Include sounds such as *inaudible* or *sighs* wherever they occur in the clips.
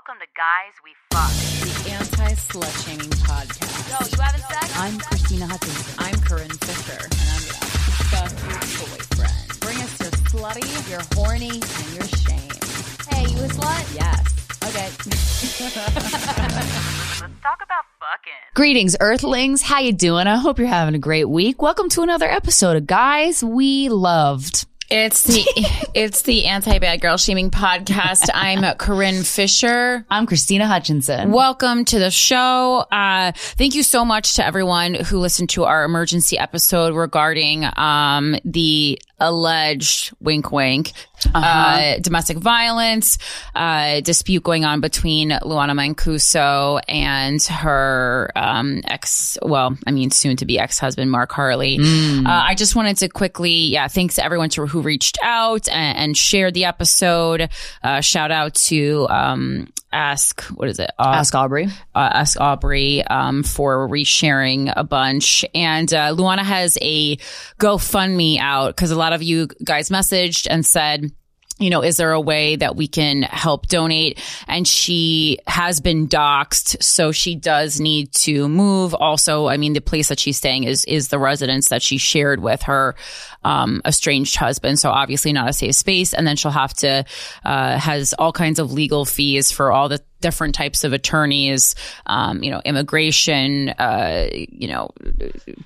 welcome to Guys We Fuck. the anti slut shaming podcast. Yo, you having sex? I'm Krystyna Hutchinson. I'm Corinne Fisher, and I'm gonna fuck your boyfriend. Bring us your slutty, your horny, and your shame. Hey, you a slut? Yes. Okay. *laughs* Let's talk about fucking. Greetings, Earthlings. How you doing? I hope you're having a great week. Welcome to another episode of Guys We Loved. It's the *laughs* it's the anti bad girl shaming podcast. *laughs* I'm Corinne Fisher. I'm Krystyna Hutchinson. Welcome to the show. Uh, thank you so much to everyone who listened to our emergency episode regarding um, the alleged wink wink uh, domestic violence uh, dispute going on between Luana Mancuso and her um, ex, well, I mean, soon to be ex husband Mark Harley. Uh, I just wanted to quickly, yeah, thanks to everyone to, who reached out and, and shared the episode. Uh, shout out to um, Ask, what is it? Uh, Ask Aubrey. uh, Ask Aubrey um, for resharing a bunch. And uh, Luana has a GoFundMe out because a lot of you guys messaged and said, you know, is there a way that we can help donate? And she has been doxxed, so she does need to move. Also, I mean, the place that she's staying is is the residence that she shared with her um, estranged husband. So obviously not a safe space. And then she'll have to uh, has all kinds of legal fees for all the different types of attorneys, um, you know, immigration, uh, you know,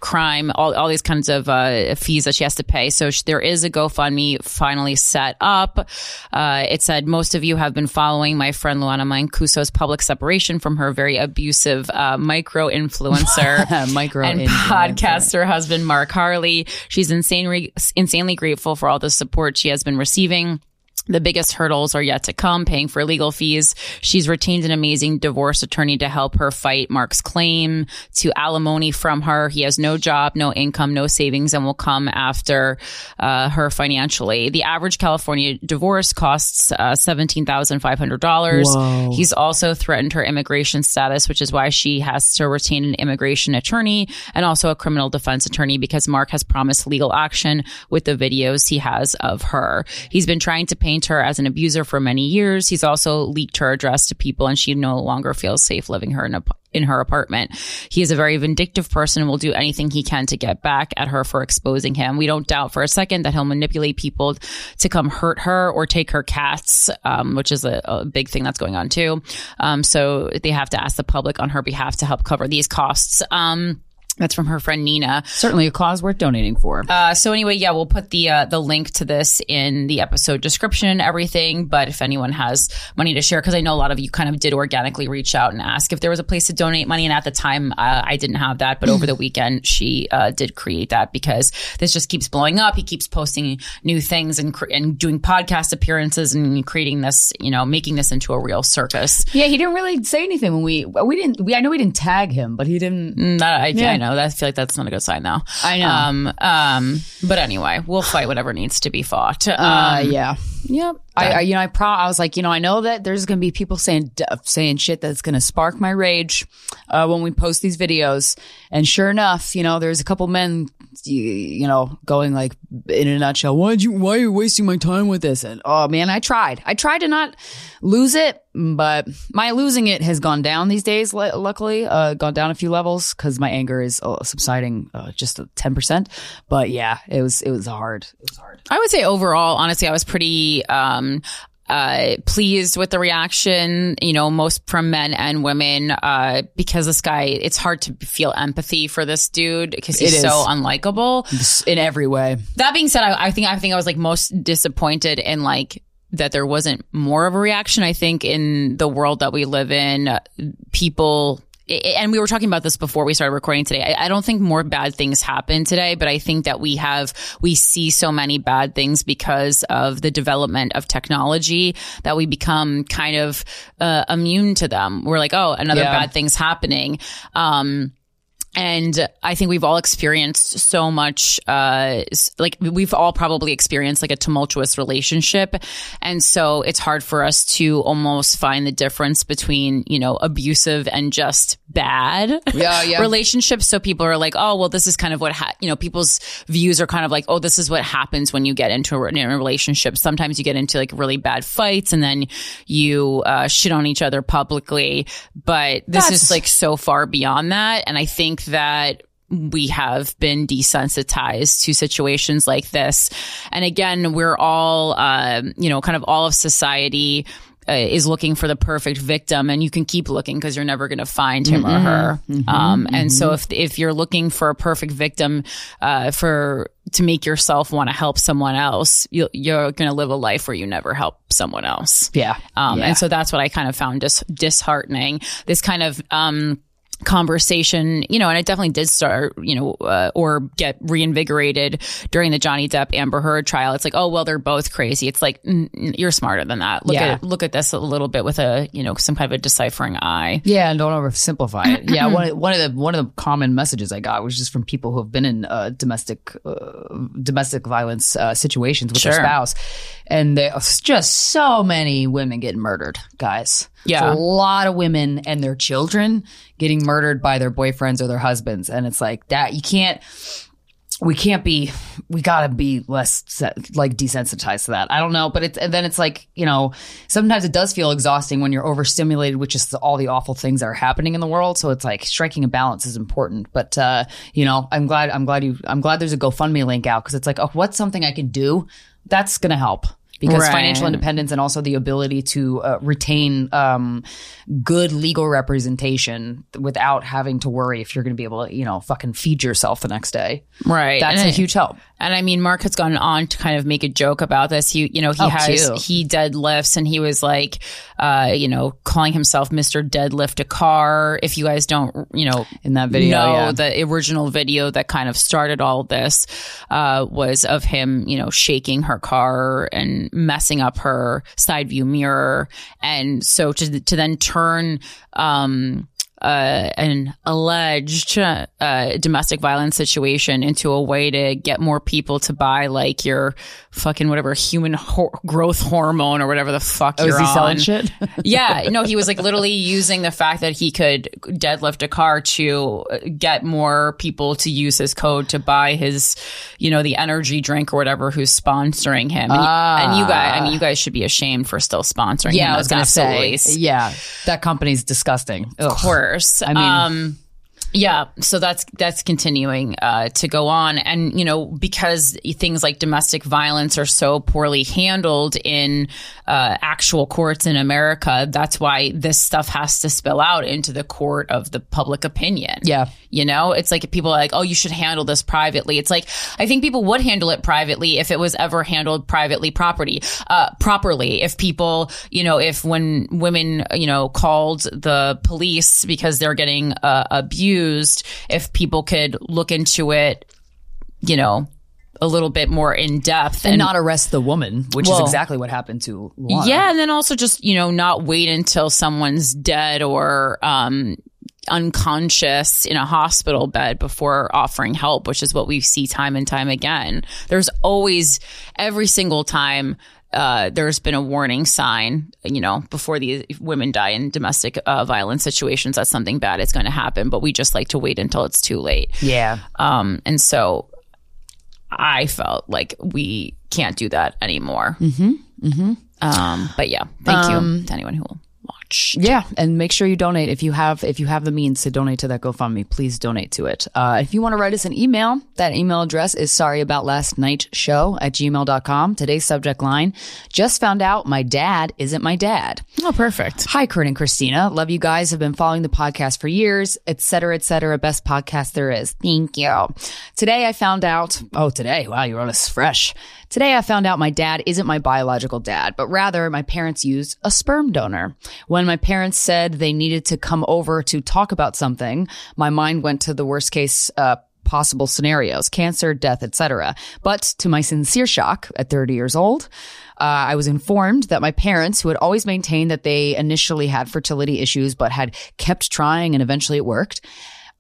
crime, all, all these kinds of uh, fees that she has to pay. So sh- there is a GoFundMe finally set up. Uh, it said most of you have been following my friend Luana Mancuso's public separation from her very abusive uh, micro influencer *laughs* Micro and podcaster husband Mark Harley. She's insanely insanely grateful for all the support she has been receiving. The biggest hurdles are yet to come, paying for legal fees. She's retained an amazing divorce attorney to help her fight Mark's claim to alimony from her. He has no job, no income, no savings, and will come after uh, her financially. The average California divorce costs uh, $17,500. He's also threatened her immigration status, which is why she has to retain an immigration attorney and also a criminal defense attorney because Mark has promised legal action with the videos he has of her. He's been trying to paint her as an abuser for many years. He's also leaked her address to people and she no longer feels safe living her in a in her apartment. He is a very vindictive person and will do anything he can to get back at her for exposing him. We don't doubt for a second that he'll manipulate people to come hurt her or take her cats, um, which is a, a big thing that's going on too. Um, so they have to ask the public on her behalf to help cover these costs. Um, that's from her friend Nina. Certainly a cause worth donating for. Uh, so anyway, yeah, we'll put the uh, the link to this in the episode description and everything. But if anyone has money to share, because I know a lot of you kind of did organically reach out and ask if there was a place to donate money, and at the time uh, I didn't have that, but over the weekend she uh, did create that because this just keeps blowing up. He keeps posting new things and cr- and doing podcast appearances and creating this, you know, making this into a real circus. yeah, he didn't really say anything when we we didn't. We I know we didn't tag him, but he didn't. Mm, that- I, Yeah. I know. I feel like that's not a good sign, though. I know. Um, um, but anyway, we'll fight whatever needs to be fought. Um, Uh, yeah. Yep. I, I, you know, I pro. I was like, you know, I know that there's going to be people saying saying shit that's going to spark my rage uh, when we post these videos. And sure enough, you know, there's a couple men, you, you know, going like in a nutshell, why'd you, why are you wasting my time with this? And oh man, I tried. I tried to not lose it, but my losing it has gone down these days. Luckily, uh, gone down a few levels because my anger is uh, subsiding uh, just ten percent. But yeah, it was it was hard. It was hard. I would say overall, honestly, I was pretty um, uh, pleased with the reaction. You know, most from men and women, uh, because this guy, it's hard to feel empathy for this dude because he's so unlikable. In every way. That being said, I, I think I think I was like most disappointed in like that there wasn't more of a reaction. I think in the world that we live in, people. And we were talking about this before we started recording today. I, I don't think more bad things happen today, but I think that we have, we see so many bad things because of the development of technology that we become kind of uh, immune to them. We're like, oh, another Yeah. bad thing's happening. Um, and I think we've all experienced so much, uh, like we've all probably experienced like a tumultuous relationship. And so it's hard for us to almost find the difference between, you know, abusive and just bad Yeah, yeah. *laughs* relationships. So people are like, oh, well, this is kind of what, ha-, you know, people's views are kind of like, oh, this is what happens when you get into a, in a relationship. Sometimes you get into like really bad fights and then you uh, shit on each other publicly. But this That's- is like so far beyond that. And I think that we have been desensitized to situations like this. And again, we're all, um, you know, kind of all of society uh, is looking for the perfect victim and you can keep looking because you're never going to find him or her. um, and so if, if you're looking for a perfect victim, uh, for, to make yourself want to help someone else, you, you're going to live a life where you never help someone else. Yeah. Um, Yeah. and so that's what I kind of found dis- disheartening. This kind of, um, conversation, you know, and it definitely did start, you know, uh, or get reinvigorated during the Johnny Depp Amber Heard trial. It's like, oh, well, they're both crazy. It's like, mm, mm, you're smarter than that. Look Yeah. at, look at this a little bit with a, you know, some kind of a deciphering eye. Yeah, and don't oversimplify it. Yeah, *clears throat* one of, one of the one of the common messages I got was just from people who have been in uh, domestic uh, domestic violence uh, situations with their spouse, and there's just so many women getting murdered, guys. Yeah. A lot of women and their children getting murdered by their boyfriends or their husbands, and it's like that. You can't. We can't be. We gotta be less like desensitized to that. I don't know, but it's and then it's like you know sometimes it does feel exhausting when you're overstimulated with just all the awful things that are happening in the world. So it's like striking a balance is important. But uh, you know, I'm glad. I'm glad you. I'm glad there's a GoFundMe link out because it's like, oh, what's something I can do that's gonna help. Because Right. financial independence and also the ability to uh, retain um, good legal representation without having to worry if you're going to be able to, you know, fucking feed yourself the next day. Right. That's And a I- huge help. And I mean, Mark has gone on to kind of make a joke about this. He, you know, he Oh, has, cute. he deadlifts and he was like, uh, you know, calling himself Mr. Deadlift a car. If you guys don't, you know, In that video, know yeah. the original video that kind of started all this, uh, was of him, you know, shaking her car and messing up her side view mirror. And so to, to then turn, um, uh, an alleged uh, domestic violence situation into a way to get more people to buy like your fucking whatever human hor- growth hormone or whatever the fuck Oh, you're is he on. selling shit? *laughs* yeah, no, he was like literally using the fact that he could deadlift a car to uh, get more people to use his code to buy his, you know, the energy drink or whatever who's sponsoring him. And, you, and you guys, I mean, you guys should be ashamed for still sponsoring him. yeah, I was absolutely say. Yeah, that company's disgusting. Of course. I mean- um, yeah, so that's that's continuing uh, to go on, and you know because things like domestic violence are so poorly handled in uh, actual courts in America, that's why this stuff has to spill out into the court of the public opinion. Yeah. you know, it's like people are like, oh, you should handle this privately. It's like I think people would handle it privately if it was ever handled privately property uh, properly. If people, you know, if when women, you know, called the police because they're getting uh, abused, if people could look into it, you know, a little bit more in depth and not arrest the woman, which Well- is exactly what happened to Luana. yeah, and then also just you know not wait until someone's dead or um, unconscious in a hospital bed before offering help, which is what we see time and time again. There's always every single time. Uh, there's been a warning sign, you know, before the women die in domestic uh, violence situations that something bad is going to happen, but we just like to wait until it's too late. yeah. Um, and so I felt like we can't do that anymore. Mm-hmm. Mm-hmm. Um, but yeah, thank you to anyone who will watch. Yeah, and make sure you donate if you have if you have the means to donate to that GoFundMe. Please donate to it. Uh, if you want to write us an email, that email address is sorry about last night show at gmail.com. Today's subject line: Just found out my dad isn't my dad. Oh, perfect. Hi, Kurt and Krystyna. Love you guys. Have been following the podcast for years, et cetera, et cetera. Best podcast there is. Thank you. Today I found out, oh, today, wow, you're on us fresh. Today I found out my dad isn't my biological dad, but rather my parents used a sperm donor. When my parents said they needed to come over to talk about something, my mind went to the worst case, uh, possible scenarios, cancer, death, etc. But to my sincere shock, at 30 years old, uh, I was informed that my parents, who had always maintained that they initially had fertility issues but had kept trying and eventually it worked,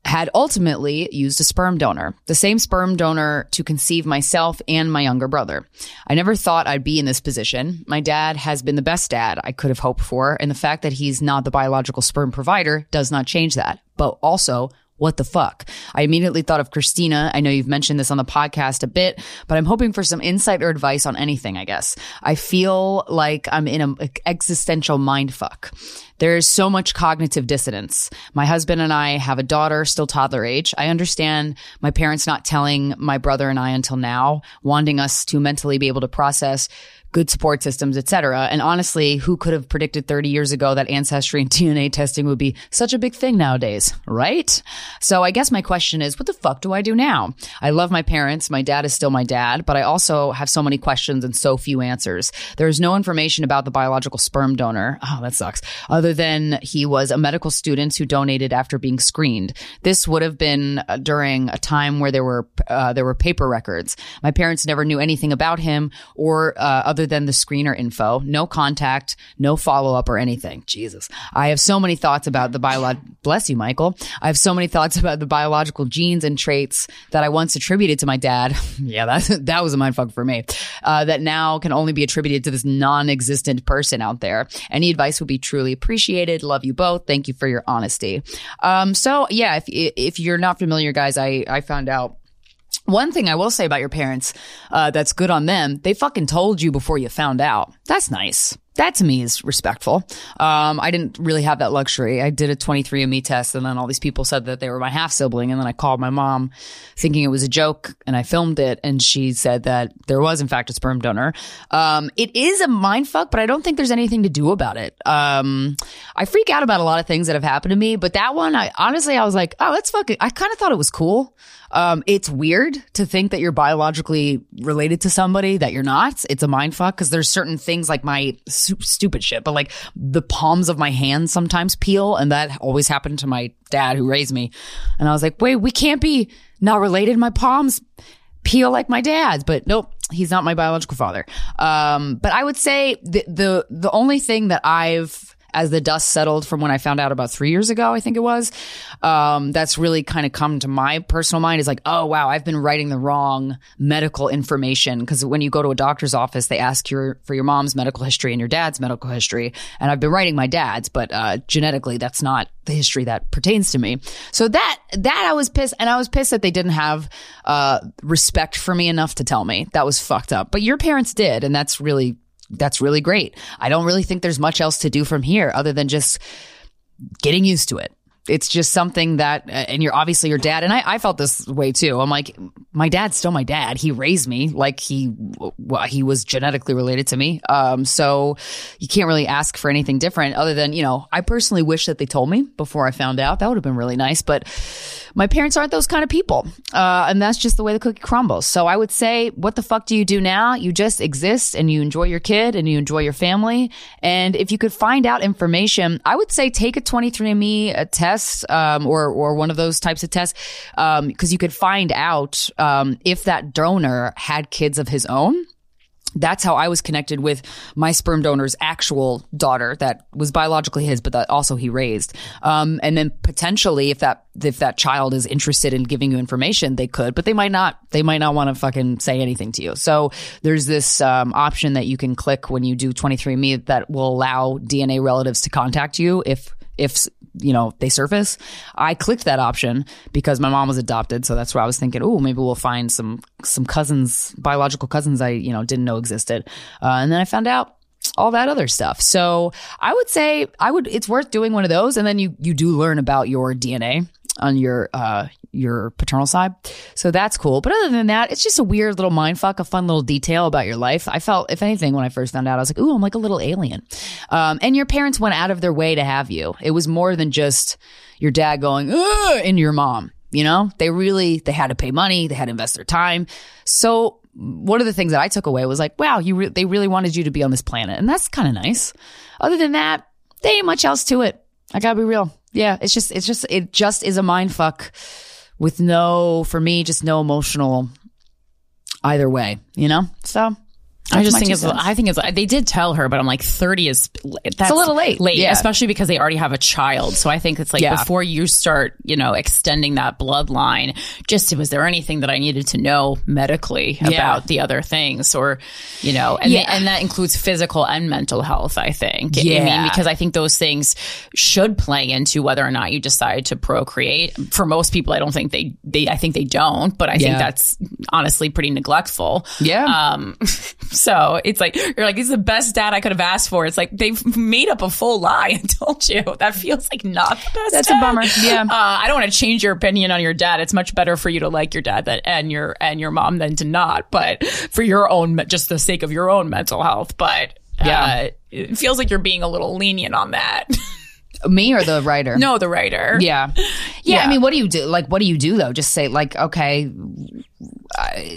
had ultimately used a sperm donor, the same sperm donor to conceive myself and my younger brother. I never thought I'd be in this position. My dad has been the best dad I could have hoped for, and the fact that he's not the biological sperm provider does not change that. But also, what the fuck? I immediately thought of Krystyna. I know you've mentioned this on the podcast a bit, but I'm hoping for some insight or advice on anything, I guess. I feel like I'm in an existential mind fuck. There's so much cognitive dissonance. My husband and I have a daughter, still toddler age. I understand my parents not telling my brother and I until now, wanting us to mentally be able to process good support systems, et cetera. And honestly, who could have predicted 30 years ago that ancestry and *laughs* DNA testing would be such a big thing nowadays, right? So I guess my question is, what the fuck do I do now? I love my parents. My dad is still my dad, but I also have so many questions and so few answers. There is no information about the biological sperm donor. Oh, that sucks. Other than he was a medical student who donated after being screened. This would have been uh, during a time where there were uh, there were paper records. My parents never knew anything about him or uh, other than the screener info. No contact, no follow up or anything. Jesus, I have so many thoughts about the biolog. Bless you, Michael. I have so many thoughts about the biological genes and traits that I once attributed to my dad. *laughs* yeah, that that was a mindfuck for me. Uh, that now can only be attributed to this non-existent person out there. Any advice would be truly appreciated. Love you both. Thank you for your honesty. Um, so yeah, if if you're not familiar, guys, I I found out one thing I will say about your parents uh, that's good on them, they fucking told you before you found out. That's nice. That to me is respectful. Um, I didn't really have that luxury. I did a 23andMe test and then all these people said that they were my half sibling. And then I called my mom thinking it was a joke and I filmed it and she said that there was in fact a sperm donor. Um, it is a mind fuck, but I don't think there's anything to do about it. Um, I freak out about a lot of things that have happened to me, but that one, I honestly, I was like, oh, that's fucking, I kind of thought it was cool. Um, it's weird to think that you're biologically related to somebody that you're not. It's a mind fuck because there's certain things like my su- stupid shit, but like the palms of my hands sometimes peel, and that always happened to my dad who raised me. And I was like, wait, we can't be not related. My palms peel like my dad's, but nope, he's not my biological father. Um, but I would say the the the only thing that I've as the dust settled from when I found out about three years ago, I think it was. Um, that's really kind of come to my personal mind is like, oh wow, I've been writing the wrong medical information because when you go to a doctor's office, they ask your for your mom's medical history and your dad's medical history, and I've been writing my dad's, but uh, genetically, that's not the history that pertains to me. So that that I was pissed, and I was pissed that they didn't have uh, respect for me enough to tell me that was fucked up. But your parents did, and that's really that's really great. I don't really think there's much else to do from here other than just getting used to it. It's just something that, uh, and you're obviously your dad. And I, I felt this way too. I'm like, my dad's still my dad. He raised me like he, well, he was genetically related to me. Um, so you can't really ask for anything different other than, you know, I personally wish that they told me before I found out. That would have been really nice. But my parents aren't those kind of people. Uh, and that's just the way the cookie crumbles. So I would say, what the fuck do you do now? You just exist and you enjoy your kid and you enjoy your family. And if you could find out information, I would say take a 23andMe a test, um, or, or one of those types of tests, um, cause you could find out, um, if that donor had kids of his own that's how I was connected with my sperm donor's actual daughter that was biologically his, but that also he raised. Um, and then potentially if that, if that child is interested in giving you information, they could, but they might not, they might not want to fucking say anything to you. So there's this, um, option that you can click when you do 23andMe that will allow DNA relatives to contact you if, if you know, they surface. I clicked that option because my mom was adopted. So that's where I was thinking, oh, maybe we'll find some, some cousins, biological cousins I, you know, didn't know existed. Uh, and then I found out all that other stuff. So I would say I would, it's worth doing one of those. And then you, you do learn about your DNA on your, uh, your paternal side. So that's cool. But other than that, it's just a weird little mind fuck, a fun little detail about your life. I felt, if anything, when I first found out, I was like, ooh, I'm like a little alien. Um, and your parents went out of their way to have you. It was more than just your dad going, Ugh, into your mom. You know, they really, they had to pay money. They had to invest their time. So one of the things that I took away was like, wow, you, re- they really wanted you to be on this planet. And that's kind of nice. Other than that, there ain't much else to it. I gotta be real. Yeah. It's just, it's just, it just is a mind fuck with no, for me, just no emotional either way, you know? So I just think it's. cents. I think it's. They did tell her, but I'm like, thirty is. That's a little late. Late, Yeah. especially because they already have a child. So I think it's like Yeah. before you start, you know, extending that bloodline. Just was there anything that I needed to know medically Yeah. about the other things, or you know, and Yeah. and that includes physical and mental health. I think. I Yeah. mean, because I think those things should play into whether or not you decide to procreate. For most people, I don't think they. They. I think they don't, but I think that's honestly pretty neglectful. Yeah. Um, *laughs* so it's like you're like, "This is the best dad I could have asked for." It's like they've made up a full lie and *laughs* told you. That feels like not the best. That's a bummer. Yeah. Uh, I don't want to change your opinion on your dad. It's much better for you to like your dad that and your and your mom than to not. But for your own, just the sake of your own mental health. But Yeah. uh, it feels like you're being a little lenient on that. *laughs* Me or the writer? no, the writer. Yeah. *laughs* yeah. Yeah. I mean, what do you do? Like, what do you do though? Just say like, okay,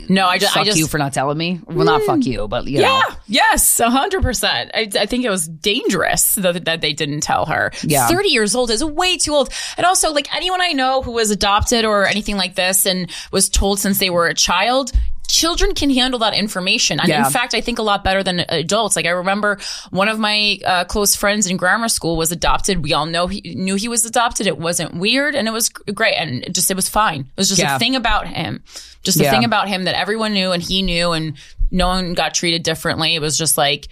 No, I just, fuck I just you for not telling me. Well, not fuck you, but you know. Yeah. Yes. A hundred percent. I I think it was dangerous that, that they didn't tell her. Yeah. 30 years old is way too old. And also like anyone I know who was adopted or anything like this and was told since they were a child, Children can handle that information. And Yeah. in fact, I think a lot better than adults. Like I remember one of my uh, close friends in grammar school was adopted. We all know he knew he was adopted. It wasn't weird and it was great. And it just, it was fine. It was just Yeah. a thing about him. Just a Yeah. thing about him that everyone knew and he knew and no one got treated differently. It was just like,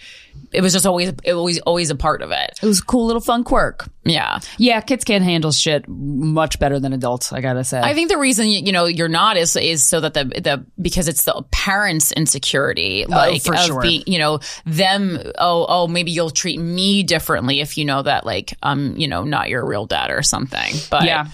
it was just always, it was always a part of it. It was a cool little fun quirk. Yeah. Yeah, kids can handle shit much better than adults. I gotta say. I think the reason you know you're not is is so that the the because it's the parents' insecurity, oh, like for of sure. being you know them. Oh oh, maybe you'll treat me differently if you know that like I'm you know not your real dad or something. But Yeah.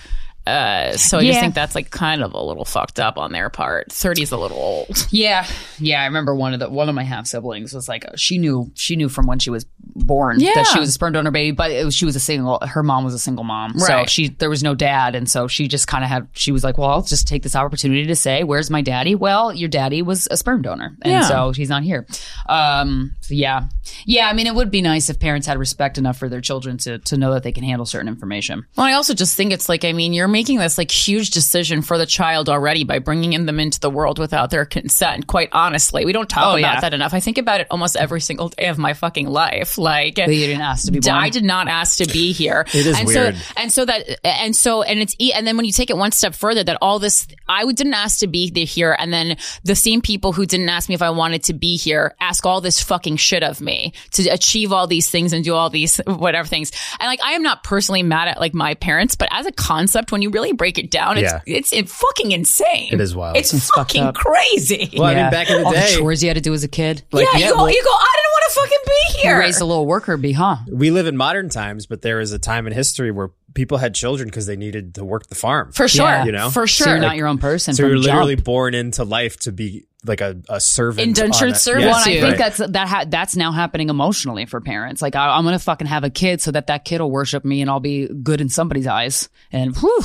Uh, so I Yeah. just think that's like kind of a little fucked up on their part. Thirty's a little old. *laughs* Yeah, yeah. I remember one of the one of my half siblings was like she knew she knew from when she was born Yeah. that she was a sperm donor baby, but it was, she was a single. Her mom was a single mom, so she there was no dad, and so she just kind of had. She was like, "Well, I'll just take this opportunity to say, where's my daddy? Well, your daddy was a sperm donor, and Yeah. so he's not here." Um, so yeah, yeah. I mean, it would be nice if parents had respect enough for their children to to know that they can handle certain information. Well, I also just think it's like, I mean, you're making this like huge decision for the child already by bringing in them into the world without their consent. Quite honestly, we don't talk Oh, about yeah. that enough. I think about it almost every single day of my fucking life. Like, But you didn't ask to be born. I did not ask to be here. *laughs* It is and weird. So, and so that, and so, and it's, and then when you take it one step further, that all this, I didn't ask to be here. And then the same people who didn't ask me if I wanted to be here ask all this fucking shit of me to achieve all these things and do all these whatever things. And like, I am not personally mad at like my parents, but as a concept, when you really break it down, it's, Yeah. it's, it's fucking insane. It is wild. It's, fucked fucking crazy. Well, I mean, back in the all day, the chores you had to do as a kid. like, yeah, yeah, you go, well- you go, I didn't want to fucking be You here. raised a little worker bee, huh? we live in modern times, but there is a time in history where people had children because they needed to work the farm. for sure. Yeah. You know? For So sure. you're not your own person. so you're literally jump. born into life to be like a, a servant. Indentured on a- servant. Well, I think right. that's that ha- that's now happening emotionally for parents. Like I, I'm gonna fucking have a kid so that that kid will worship me and I'll be good in somebody's eyes. And whew,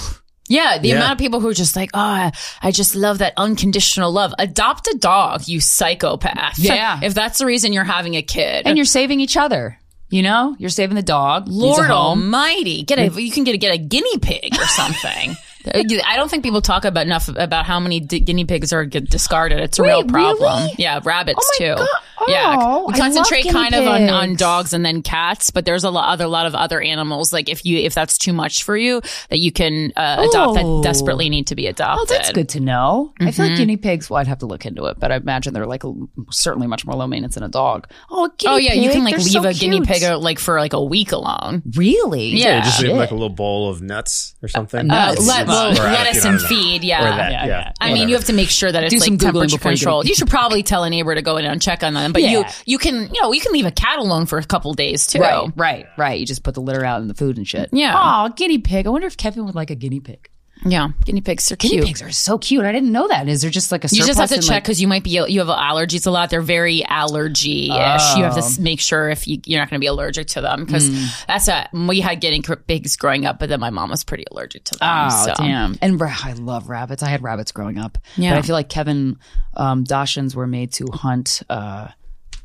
Yeah, the Yeah. amount of people who are just like, oh, I just love that unconditional love. Adopt a dog, you psychopath. Yeah. *laughs* if that's the reason you're having a kid. and you're saving each other. You know, you're saving the dog. needs a Lord. Almighty, get a you can get a, get a guinea pig or something. *laughs* Uh, I don't think people talk about enough about how many d- guinea pigs are get discarded. It's a real problem. really? Yeah, rabbits Oh too. God. Yeah, Oh, we concentrate guinea kind of on, on dogs and then cats, but there's a lot other lot of other animals. Like if you if that's too much for you, that you can uh, adopt Oh. that desperately need to be adopted. Oh, that's good to know. I feel Mm-hmm. like guinea pigs. Well, I'd have to look into it, but I imagine they're like certainly much more low maintenance than a dog. Oh, a guinea Oh yeah, you can like they're leave so a guinea pig uh, like for like a week alone. Really? Yeah. just leave like a little bowl of nuts or something. Uh, Nuts. let, well, Or, lettuce you and feed, yeah. that, Yeah, yeah. yeah. I mean, you have to make sure that it's Do like temperature before controlled. You should probably tell a neighbor to go in and check on them. But you, Yeah. you can, you know, you can leave a cat alone for a couple days too. Right, right, right. You just put the litter out and the food and shit. Yeah. Oh, guinea pig. I wonder if Kevin would like a guinea pig. Yeah, guinea pigs are Guinea cute. pigs are so cute. I didn't know that. Is there just like a You just have to check like- because you might be you have allergies a lot. They're very allergy ish. You have to Oh. make sure if you, you're not going to be allergic to them because Mm. that's a we had guinea pigs growing up, but then my mom was pretty allergic to them. Oh so. damn! And I love rabbits. I had rabbits growing up. Yeah. but I feel like Kevin um, Dachshunds were made to hunt. Uh,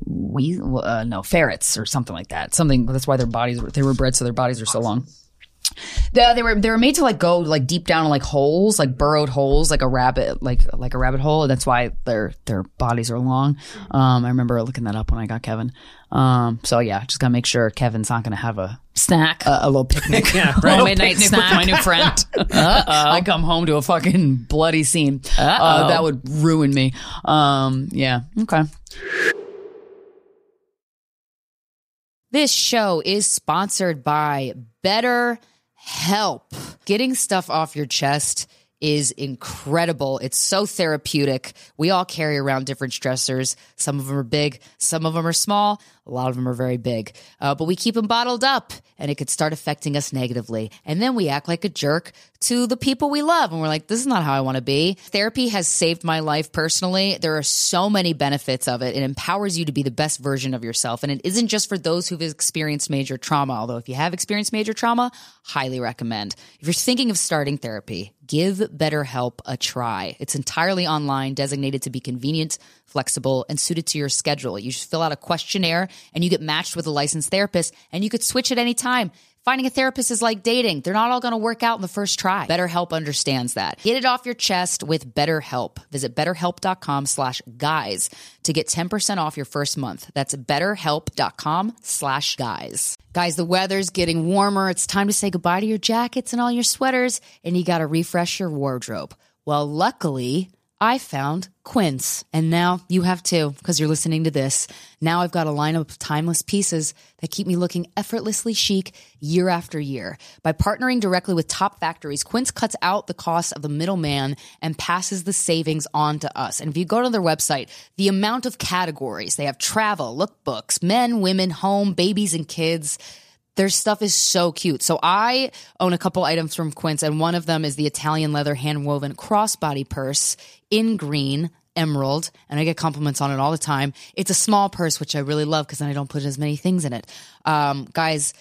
we uh, no ferrets or something like that. Something that's why their bodies were they were bred so their bodies are so long. They, they were they were made to like go like deep down in like holes, like burrowed holes, like a rabbit, like like a rabbit hole. That's why their their bodies are long. Um, I remember looking that up when I got Kevin. Um, so yeah, just gotta make sure Kevin's not gonna have a Snack. a, a little picnic. *laughs* Yeah, *laughs* right. midnight picnic with snack. my new friend. *laughs* I come home to a fucking bloody scene. Uh, that would ruin me. Um, yeah. Okay. This show is sponsored by Better Help. Getting stuff off your chest is incredible. It's so therapeutic. We all carry around different stressors. Some of them are big, some of them are small, a lot of them are very big. Uh, but we keep them bottled up and it could start affecting us negatively. And then we act like a jerk to the people we love. And we're like, this is not how I want to be. Therapy has saved my life personally. There are so many benefits of it. It empowers you to be the best version of yourself. And it isn't just for those who've experienced major trauma, although if you have experienced major trauma, highly recommend. If you're thinking of starting therapy, give BetterHelp a try. It's entirely online, designated to be convenient, flexible, and suited to your schedule. You just fill out a questionnaire and you get matched with a licensed therapist and you could switch at any time. Finding a therapist is like dating. They're not all going to work out in the first try. BetterHelp understands that. Get it off your chest with BetterHelp. Visit betterhelp.com slash guys to get 10% off your first month. That's betterhelp.com slash guys. Guys, the weather's getting warmer. It's time to say goodbye to your jackets and all your sweaters, and you got to refresh your wardrobe. Well, luckily, I found Quince. And now you have too, because you're listening to this. Now I've got a lineup of timeless pieces that keep me looking effortlessly chic year after year. By partnering directly with top factories, Quince cuts out the cost of the middleman and passes the savings on to us. And if you go to their website, the amount of categories they have travel, lookbooks, men, women, home, babies, and kids. Their stuff is so cute. So I own a couple items from Quince, and one of them is the Italian leather hand woven crossbody purse in green. Emerald, and I get compliments on it all the time. It's a small purse, which I really love because then I don't put as many things in it. Um, guys,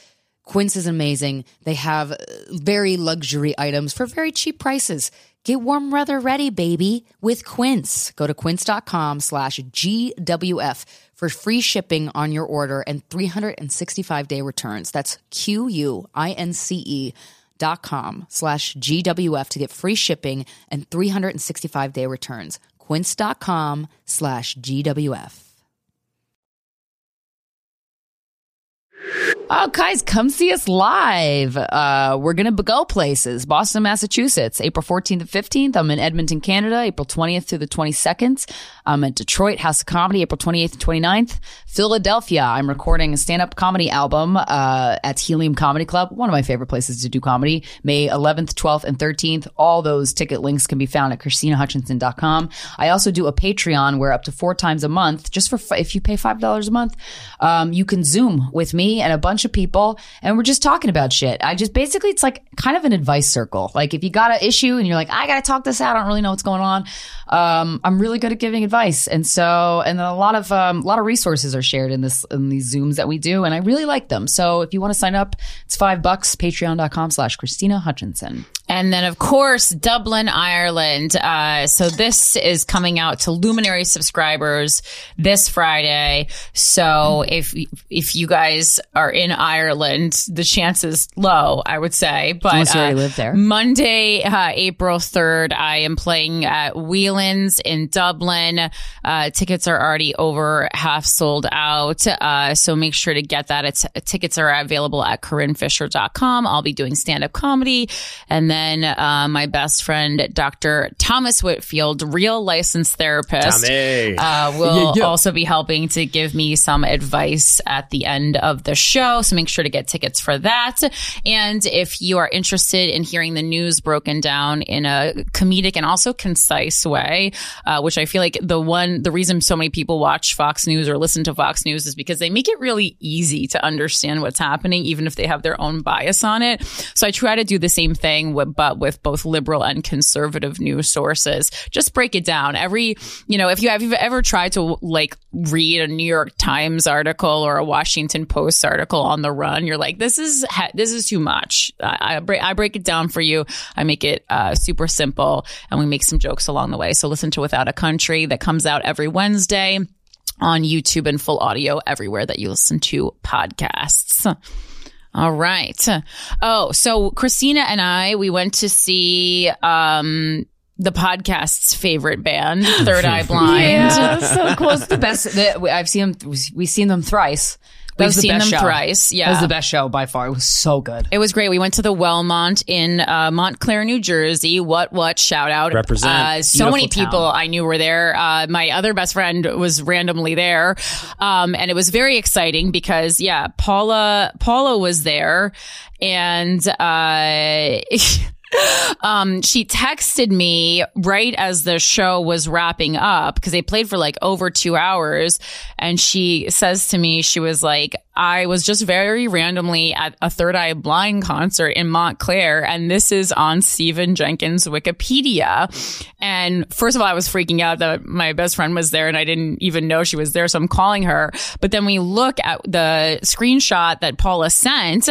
Quince is amazing. They have uh, very luxury items for very cheap prices. Get warm weather ready, baby, with Quince. Go to quince.com slash GWF for free shipping on your order and 365 day returns. That's Q-U-I-N-C-E dot com slash GWF to get free shipping and 365 day returns. Quince.com slash GWF. Oh, guys, come see us live. Uh, we're going to go places. Boston, Massachusetts, April 14th and 15th. I'm in Edmonton, Canada, April 20th through the 22nd. I'm at Detroit, House of Comedy, April 28th and 29th. Philadelphia, I'm recording a stand-up comedy album uh, at Helium Comedy Club, one of my favorite places to do comedy. May 11th, 12th, and 13th. All those ticket links can be found at KrystynaHutchinson.com. I also do a Patreon where up to four times a month, just for if you pay $5 a month, um, you can Zoom with me and a bunch of people and we're just talking about shit. I just basically it's like kind of an advice circle. Like if you got an issue and you're like, I gotta talk this out, I don't really know what's going on. Um, I'm really good at giving advice. And so and then a lot of um, a lot of resources are shared in this in these Zooms that we do, and I really like them. So if you want to sign up, it's five bucks, patreon.com slash Krystyna Hutchinson. And then, of course, Dublin, Ireland. Uh, so this is coming out to Luminary subscribers this Friday. So if if you guys are in Ireland, the chance is low, I would say. But Unless you already uh, live there. Monday, uh, April third, I am playing at Whelan's in Dublin. Uh, tickets are already over half sold out. Uh, so make sure to get that. It's tickets are available at corinnefisher.com. I'll be doing stand up comedy and then uh, my best friend, Dr. Thomas Whitfield, real licensed therapist, Tommy. uh, will Yeah, yeah. also be helping to give me some advice at the end of the show. So make sure to get tickets for that. And if you are interested in hearing the news broken down in a comedic and also concise way, uh, which I feel like the one, the reason so many people watch Fox News or listen to Fox News is because they make it really easy to understand what's happening, even if they have their own bias on it. So I try to do the same thing, with, but with both liberal and conservative news sources. Just break it down. Every, you know, if you have, ever tried to like read a New York Times article or a Washington Post article on the run, you're like, this is ha- this is too much. I, I break I break it down for you. I make it uh, super simple, and we make some jokes along the way. So listen to Without a Country that comes out every Wednesday on YouTube and full audio everywhere that you listen to podcasts. All right. Oh, so Krystyna and I, we went to see um the podcast's favorite band, Third Eye *laughs* Blind. Yeah, so close. The best. The, I've seen them. We've seen them thrice. That We've was the seen best them show. thrice. Yeah. that was the best show by far. It was so good. It was great. We went to the Wellmont in uh, Montclair, New Jersey. What what shout out! Represent. Uh, so many Beautiful people. I knew were there. Uh, my other best friend was randomly there, um, and it was very exciting because yeah, Paula Paula was there, and. *laughs* Um, she texted me right as the show was wrapping up because they played for like over two hours. And she says to me, she was like, I was just very randomly at a Third Eye Blind concert in Montclair, and this is on Stephan Jenkins' Wikipedia. And first of all, I was freaking out that my best friend was there and I didn't even know she was there. So I'm calling her. But then we look at the screenshot that Paula sent.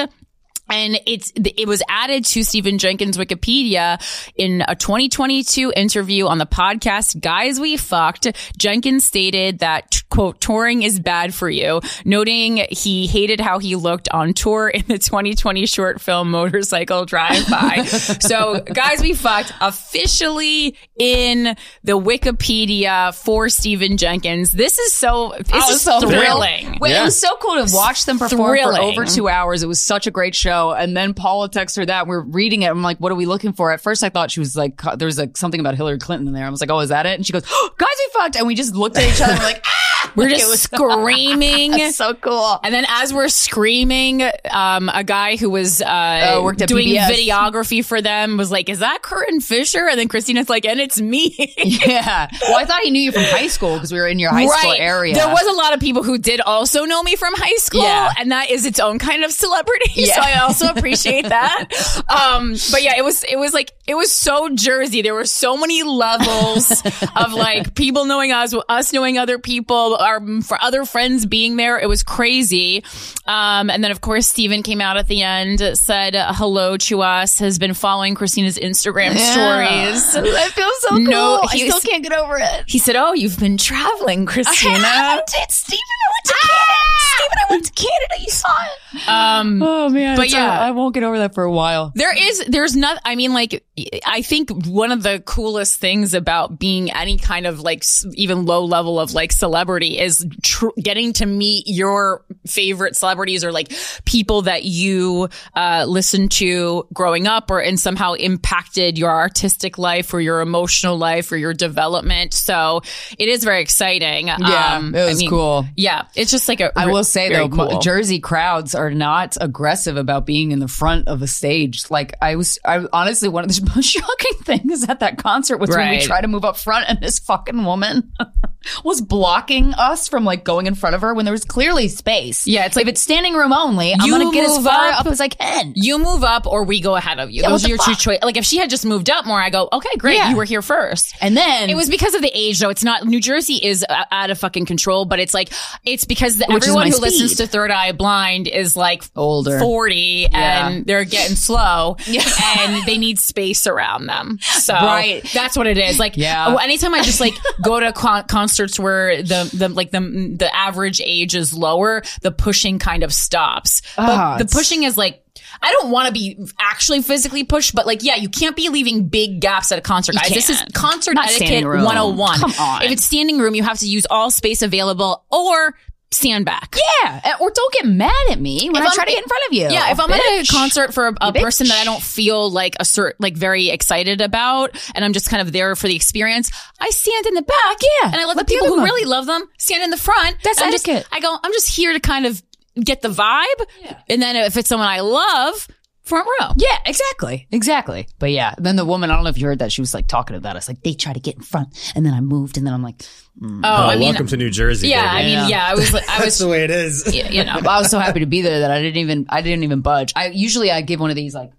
And it's it was added to Stephan Jenkins Wikipedia in a 2022 interview on the podcast Guys We Fucked. Jenkins stated that quote touring is bad for you, noting he hated how he looked on tour in the 2020 short film Motorcycle Drive By. *laughs* so Guys We Fucked officially in the Wikipedia for Stephan Jenkins. This is so this I is so thrilling. thrilled. Wait, Yeah. it was so cool to watch them perform Thrilling. for over two hours. It was such a great show. And then Paula texts her that we're reading it. I'm like, what are we looking for? At first, I thought she was like, there was like something about Hillary Clinton in there. I was like, oh, is that it? And she goes, oh, *gasps* guys, we fucked. And we just looked at each other. and We're like, *laughs* ah! We're just was *laughs* screaming. So cool. And then as we're screaming, um, a guy who was uh, Oh, worked at doing PBS. videography for them was like, "Is that Corinne Fisher?" And then Krystyna's like, "And it's me." *laughs* Yeah. Well, I thought he knew you from high school because we were in your high school area. There was a lot of people who did also know me from high school, Yeah. and that is its own kind of celebrity. *laughs* Yeah. So I also appreciate that. Um, but yeah, it was it was like it was so Jersey. There were so many levels of like people knowing us, us knowing other people, our for other friends being there. It was crazy. Um, and then of course Stephan came out at the end, said uh, hello to us, has been following Krystyna's Instagram stories. *laughs* I feel so cool. No, I he still can't get over it. He said, "Oh, you've been traveling, Krystyna." It's Stephan. I went to Canada. Stephan, I went to Canada. You saw it. Um, Oh man. But yeah. I won't get over that for a while. There is, there's not, I mean, like, I think one of the coolest things about being any kind of like even low level of like celebrity is tr- getting to meet your favorite celebrities or like people that you, uh, listened to growing up or and somehow impacted your artistic life or your emotional life or your development. So it is very exciting. Yeah, it was cool. Yeah. It's just like a, I will say though, cool. Jersey crowds are not aggressive about being in the front of a stage. Like I was, I honestly one of the *laughs* most shocking things at that concert was when we tried to move up front and this fucking woman *laughs* was blocking us from like going in front of her when there was clearly space. Yeah, it's like- if it's standing room only, I'm gonna get as far up- up as I can. you move up or we go ahead of you. Yeah, Those are your two choices. Like if she had just moved up more, I go, okay, great. Yeah. You were here first. And then It was because of the age, though. It's not New Jersey is uh, out of fucking control, but it's like it's because the, everyone who listens to Third Eye Blind is like Older. forty, and they're getting slow, Yeah. *laughs* and they need space around them. So Right. that's what it is. Like, Yeah. anytime I just like go to con- concerts where the the like the the average age is lower, the pushing kind of stops. But the pushing is like. I don't want to be actually physically pushed, but like, yeah, you can't be leaving big gaps at a concert, guys. This is concert Not etiquette 101. Come on. If it's standing room, you have to use all space available or stand back. yeah, or don't get mad at me when If I I'm- try to get in front of you. Yeah, if I'm at a concert for a, a person that I don't feel like a cert, like very excited about, and I'm just kind of there for the experience, I stand in the back. Yeah, and I let, let the people who one. really love them stand in the front. That's I just- I go, I'm just here to kind of get the vibe, yeah. and then if it's someone I love, front row. Yeah, exactly. Exactly. But yeah, then the woman, I don't know if you heard that, she was like talking about us. Like, they try to get in front. And then I moved. And then I'm like, mm. Oh, Oh, I mean, welcome to New Jersey. yeah, baby. I mean, yeah, I was, like, I *laughs* That's was, the way it is. you know, I was so happy to be there that I didn't even, I didn't even budge. I usually I give one of these like,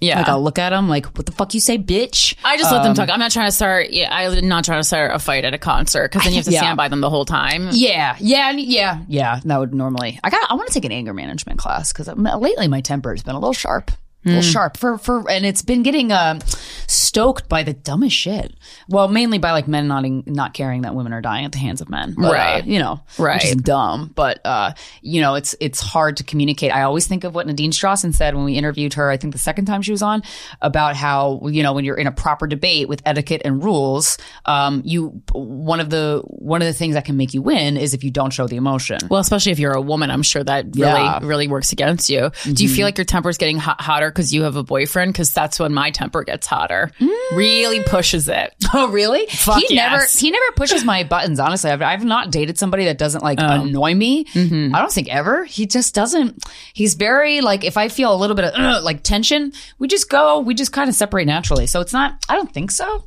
yeah. like I'll look at them like, what the fuck you say, bitch? I just let them Um, talk. I'm not trying to start. Yeah, I'm not trying to start a fight at a concert because then you have to *laughs* Yeah. stand by them the whole time. Yeah, yeah, yeah, yeah. That would normally. I got. I want to take an anger management class because lately my temper has been a little sharp, a Hmm. little sharp for for, and it's been getting um stoked by the dumbest shit. Well, mainly by like men not not caring that women are dying at the hands of men. But, uh, Right. you know, Right. Which is dumb, but uh, you know, it's it's hard to communicate. I always think of what Nadine Strossen said when we interviewed her. I think the second time she was on about how you know when you're in a proper debate with etiquette and rules, um, you one of the one of the things that can make you win is if you don't show the emotion. Well, especially if you're a woman, I'm sure that really, Yeah. Mm-hmm. really works against you. Do you feel like your temper's getting hot, hotter because you have a boyfriend? Because that's when my temper gets hotter. Really pushes it. *laughs* Oh, really? Fuck he yes. never he never pushes my buttons. Honestly, I've I've not dated somebody that doesn't like annoy me. I don't think ever. He just doesn't. He's very like if I feel a little bit of uh, like tension, we just go. We just kind of separate naturally. So it's not. I don't think so.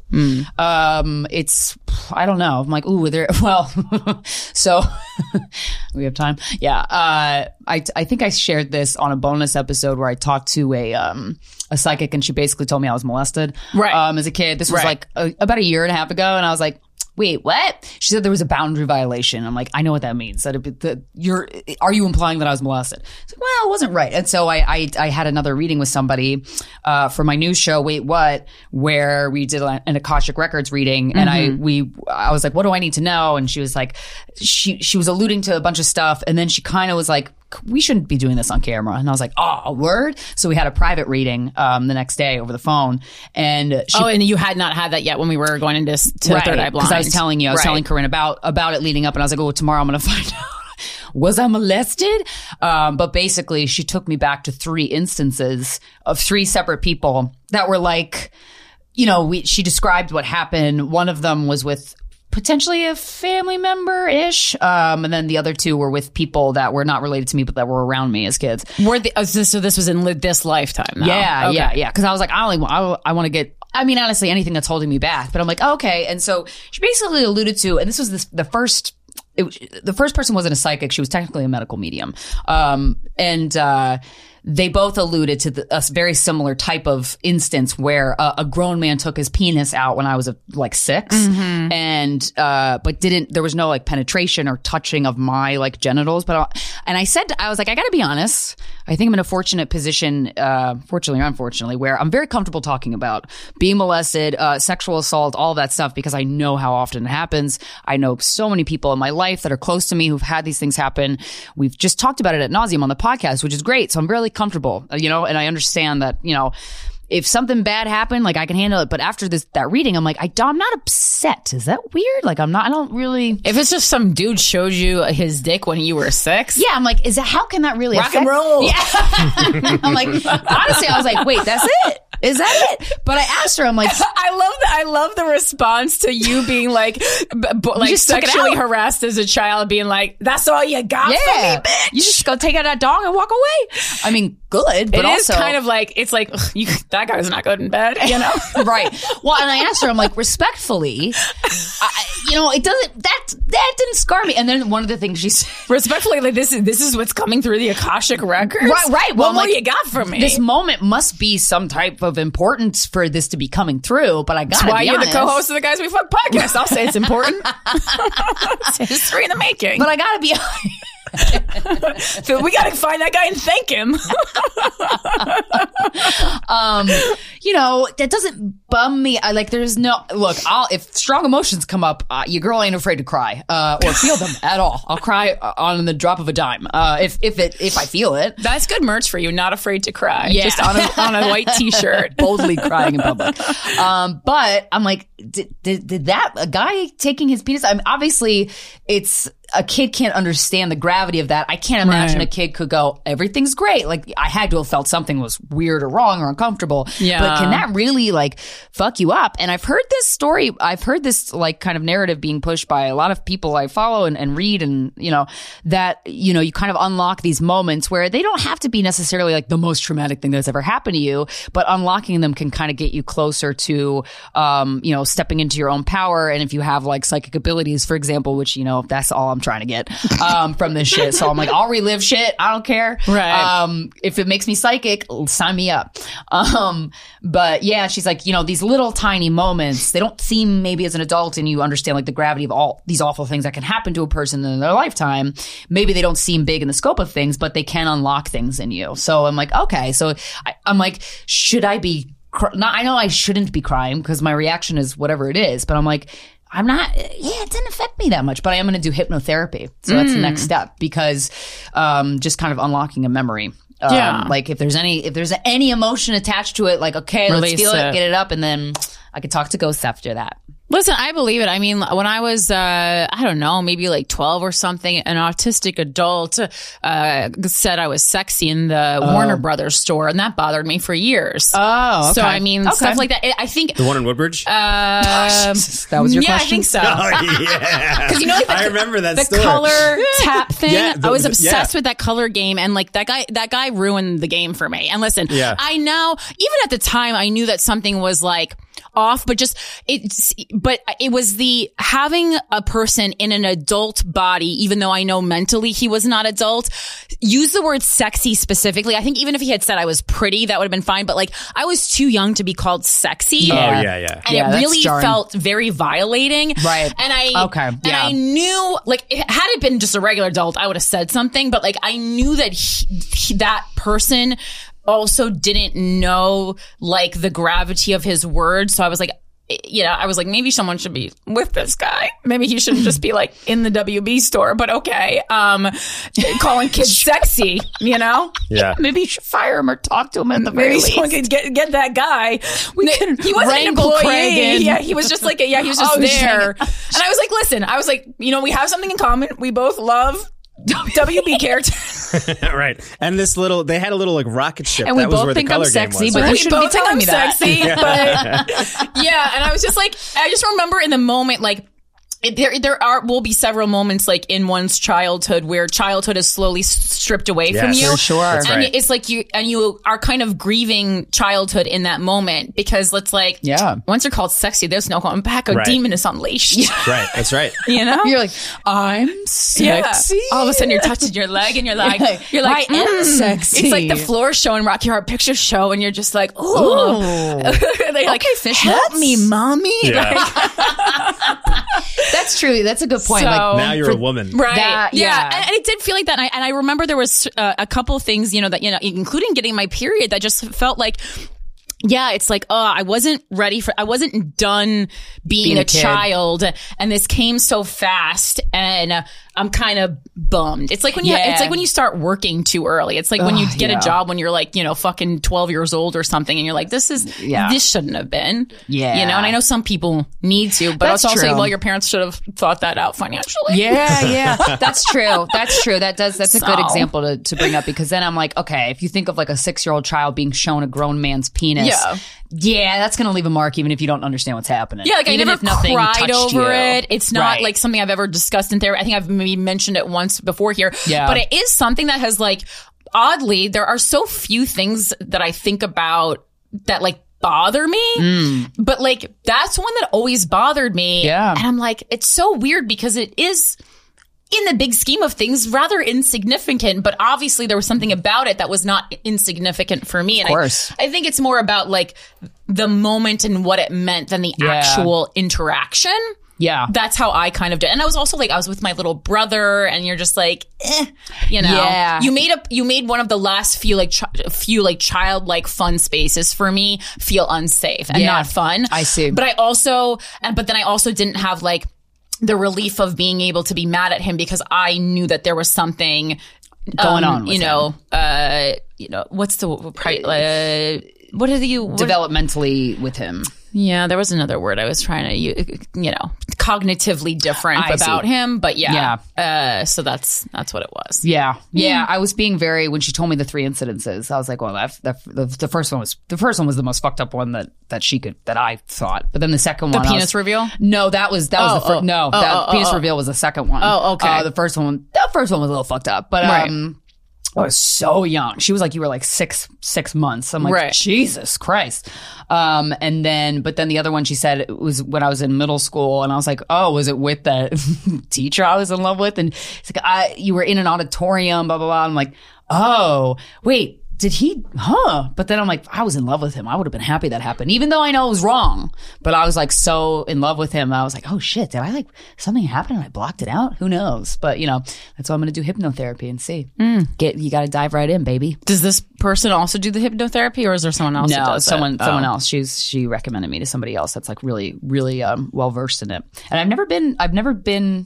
Um, it's I don't know. I'm like ooh, there. *laughs* Well, *laughs* so we have time. Yeah. Uh, I I think I shared this on a bonus episode where I talked to a um a psychic and she basically told me I was molested Right. um as a kid. This was Right. like a, about a year and a half ago, and I was like, "Wait, what?" She said there was a boundary violation. I'm like, "I know what that means. That, it, that you're are you implying that I was molested?" Said, well, it wasn't right. And so I I, I had another reading with somebody uh, for my news show. Wait, what? Where we did an Akashic Records reading, and I we I was like, "What do I need to know?" And she was like, she she was alluding to a bunch of stuff, and then she kind of was like we shouldn't be doing this on camera. And I was like, oh, a word? So we had a private reading um, the next day over the phone. And she oh, and you had not had that yet when we were going into to Third Eye Blind. because I was telling you, I was Right. telling Corinne about about it leading up, and I was like, "Oh, tomorrow I'm going *laughs* to find out." Was I molested? Um, but basically, she took me back to three instances of three separate people that were like, you know, we, she described what happened. One of them was with potentially a family member ish, um, and then the other two were with people that were not related to me, but that were around me as kids. Were the, oh, so so this was in li- this lifetime. Now. Yeah, Okay. yeah, yeah. Because I was like, I only, I, I want to get. I mean, honestly, anything that's holding me back. But I'm like, oh, okay. And so she basically alluded to, and this was this, the first. It, the first person wasn't a psychic; she was technically a medical medium. Um, and uh, they both alluded to the, a very similar type of instance where a, a grown man took his penis out when I was uh, like 6 and uh, but didn't. There was no like penetration or touching of my like genitals. But I, and I said, I was like, I got to be honest. I think I'm in a fortunate position, uh, fortunately or unfortunately, where I'm very comfortable talking about being molested, uh, sexual assault, all that stuff because I know how often it happens. I know so many people in my life that are close to me who've had these things happen. We've just talked about it at nauseum on the podcast, which is great. So I'm really comfortable, uh, you know, and I understand that, you know, if something bad happened, like I can handle it. But after this, that reading, I'm like, I, am not upset. Is that weird? Like I'm not, I don't really. If it's just some dude showed you his dick when you were six, Yeah, I'm like, is that how can that really rock affect? and roll. Yeah. *laughs* I'm like, honestly, I was like, wait, that's it? Is that it? But I asked her, I'm like, *laughs* I love the I love the response to you being like b- b- like just took it sexually harassed as a child, being like, "That's all you got for me, yeah, bitch." you just go take out that dog and walk away. I mean, good, but It is also kind of like it's like ugh, you, that guy's not good in bed, you know. *laughs* right. Well, and I asked her, I'm like, respectfully, I, you know, it doesn't that that didn't scar me. And then one of the things she said. *laughs* Respectfully, like this is this is what's coming through the akashic records. Right, right. Well, what more like, you got for me? This moment must be some type of importance for this to be coming through, but I gotta why be you're honest. the co-host of the Guys We Fuck podcast. I'll say it's important. *laughs* it's history in the making. But I gotta be *laughs* so we got to find that guy and thank him. *laughs* um, you know, that doesn't bum me. I like, there's no, look, I'll, if strong emotions come up, uh, your girl ain't afraid to cry, uh, or feel them at all. I'll cry on the drop of a dime, uh, if, if it, if I feel it. That's good merch for you. Not afraid to cry. Yeah. Just on a, on a white *laughs* t-shirt. boldly crying in public. Um, but I'm like, did, did, did that, a guy taking his penis? I mean, obviously it's, a kid can't understand the gravity of that. I can't imagine Right. a kid could go, everything's great. Like I had to have felt something was weird or wrong or uncomfortable. Yeah. But can that really like fuck you up? And I've heard this story. I've heard this like kind of narrative being pushed by a lot of people I follow and, and read and, you know, that, you know, you kind of unlock these moments where they don't have to be necessarily like the most traumatic thing that's ever happened to you, but unlocking them can kind of get you closer to, um, you know, stepping into your own power. And if you have like psychic abilities, for example, which, you know, that's all I'm trying to get, um, from this shit. So I'm like, I'll relive shit. I don't care. Right. Um, if it makes me psychic, sign me up. Um, but yeah, she's like, you know, these little tiny moments, they don't seem maybe as an adult and you understand like the gravity of all these awful things that can happen to a person in their lifetime. Maybe they don't seem big in the scope of things, but they can unlock things in you. So I'm like, okay. So I, I'm like, should I be cr- not, I know I shouldn't be crying because my reaction is whatever it is, but I'm like, I'm not, yeah, it didn't affect me that much, but I am going to do hypnotherapy. So that's the Mm. next step because, um, just kind of unlocking a memory. Um, Yeah. Like if there's any, if there's any emotion attached to it, like, okay, Release let's feel it. it. get it up. And then I could talk to ghosts after that. Listen, I believe it. I mean, when I was, uh, I don't know, maybe like 12 or something, an autistic adult, uh, said I was sexy in the Warner Brothers store and that bothered me for years. Oh, So, I mean, stuff like that. I think, The one in Woodbridge. uh, that was your yeah, question. I think so. *laughs* oh yeah, *laughs* Because you know, like the, I remember that the store. color *laughs* tap thing. Yeah, the- I was obsessed yeah. with that color game, and like that guy, that guy ruined the game for me. And listen, Yeah. I know, even at the time, I knew that something was like off, but just it's, but it was the having a person in an adult body, even though I know mentally he was not adult. Use the word sexy specifically. I think even if he had said I was pretty, that would have been fine. But like, I was too young to be called sexy. Oh Yeah. yeah, yeah. And Yeah, it really jarring. felt very violating. Right. And I, Okay, and yeah. I knew, like, it- had it been just a regular adult, I would have said something, but like, I knew that he, he- that person also didn't know, like, the gravity of his words. So I was like, you know, I was like, maybe someone should be with this guy. Maybe he shouldn't just be like in the WB store, but okay. Um, calling kids *laughs* sexy, you know? Yeah. *laughs* Maybe you should fire him or talk to him in the very Maybe least. get get that guy. We can he wasn't an employee. Yeah, he was just like a, yeah, he was *laughs* just Oh, there. And I was like, listen, I was like, you know, we have something in common. We both love *laughs* WB characters. *laughs* right. And this little, they had a little like rocket ship. And we that was both where think I'm sexy, was, but right? we we shouldn't be both think telling I'm me that. sexy, *laughs* but yeah. And I was just like, I just remember in the moment, like. There, there are will be several moments like in one's childhood where childhood is slowly stripped away from Yes, you. for sure. And right. it's like you and you are kind of grieving childhood in that moment because it's like, Yeah. once you're called sexy, there's no going back. A Right. demon is unleashed. *laughs* right. That's right. *laughs* You know, You're like, I'm Yeah. sexy. All of a sudden, you're touching your leg, and you're *laughs* like, You're like, you're like, I am "Mm." sexy. It's like the floor show and Rocky Horror Picture Show, and you're just like, oh, they're like, fishnets. help me, mommy. Yeah. Like, That's true. That's a good point. So- like, now you're a woman. Right. That- yeah. yeah. And, and it did feel like that. And I, and I remember there was uh, a couple things, you know, that, you know, including getting my period that just felt like, yeah, it's like, oh, I wasn't ready for, I wasn't done being, Being a, a child. And this came so fast and I'm kind of bummed. It's like when you, Yeah. it's like when you start working too early. It's like when you Ugh, get yeah. a job when you're like, you know, fucking 12 years old or something. And you're like, this is, Yeah. this shouldn't have been. Yeah. You know, and I know some people need to, but That's it's also, true. well, your parents should have thought that out financially. Yeah, *laughs* yeah. That's true. That's true. That does that's a good example to, to bring up because then I'm like, okay, if you think of like a six year old child being shown a grown man's penis, Yeah. Yeah, that's gonna leave a mark even if you don't understand what's happening. Yeah, like I even never if nothing cried over you. it. It's not Right. like something I've ever discussed in therapy. I think I've maybe mentioned it once before here. Yeah. But it is something that has like oddly, there are so few things that I think about that like bother me. But like that's one that always bothered me. Mm. Yeah. And I'm like, it's so weird because it is in the big scheme of things, rather insignificant, but obviously there was something about it that was not insignificant for me. And I- course. I, think it's more about like the moment and what it meant than the Yeah. actual interaction. Yeah. That's how I kind of did. And I was also like, I was with my little brother and you're just like, eh, you know, Yeah. you made up, you made one of the last few like, chi- few like childlike fun spaces for me feel unsafe and Yeah. not fun. I see. But I also, and, but then I also didn't have like, the relief of being able to be mad at him because I knew that there was something Going um, on you know, uh, you know, what's the uh, what are you? What, Developmentally with him. Yeah, there was another word I was trying to, you, you know, cognitively different I see. about him, but yeah, Uh, so that's that's what it was. Yeah. Yeah. I was being very, when she told me the three incidences, I was like, well, that, that, the, the first one was, the first one was the most fucked up one that, that she could, that I thought. But then the second The one. the penis was- reveal. No, that was, that was Oh, the first, oh. no, Oh, that oh, oh, penis oh. reveal was the second one. Oh, okay. Uh, the first one, the first one was a little fucked up, but, Right. um, I was so young. She was like, you were like six, six months. I'm like, Right. Jesus Christ. Um, and then, but then the other one she said it was when I was in middle school and I was like, oh, was it with that *laughs* teacher I was in love with? And it's like, I, you were in an auditorium, blah, blah, blah. I'm like, oh, wait, did he, huh? But then I'm like, I was in love with him. I would have been happy that happened, even though I know it was wrong. But I was like so in love with him. I was like, oh shit, did I like something happened and I blocked it out? Who knows? But you know, that's why I'm going to do hypnotherapy and see. Get you got to dive right in, baby. Does this person also do the hypnotherapy, or is there someone else? No, someone it? someone Oh. else. She's she recommended me to somebody else that's like really really um, well versed in it. And I've never been I've never been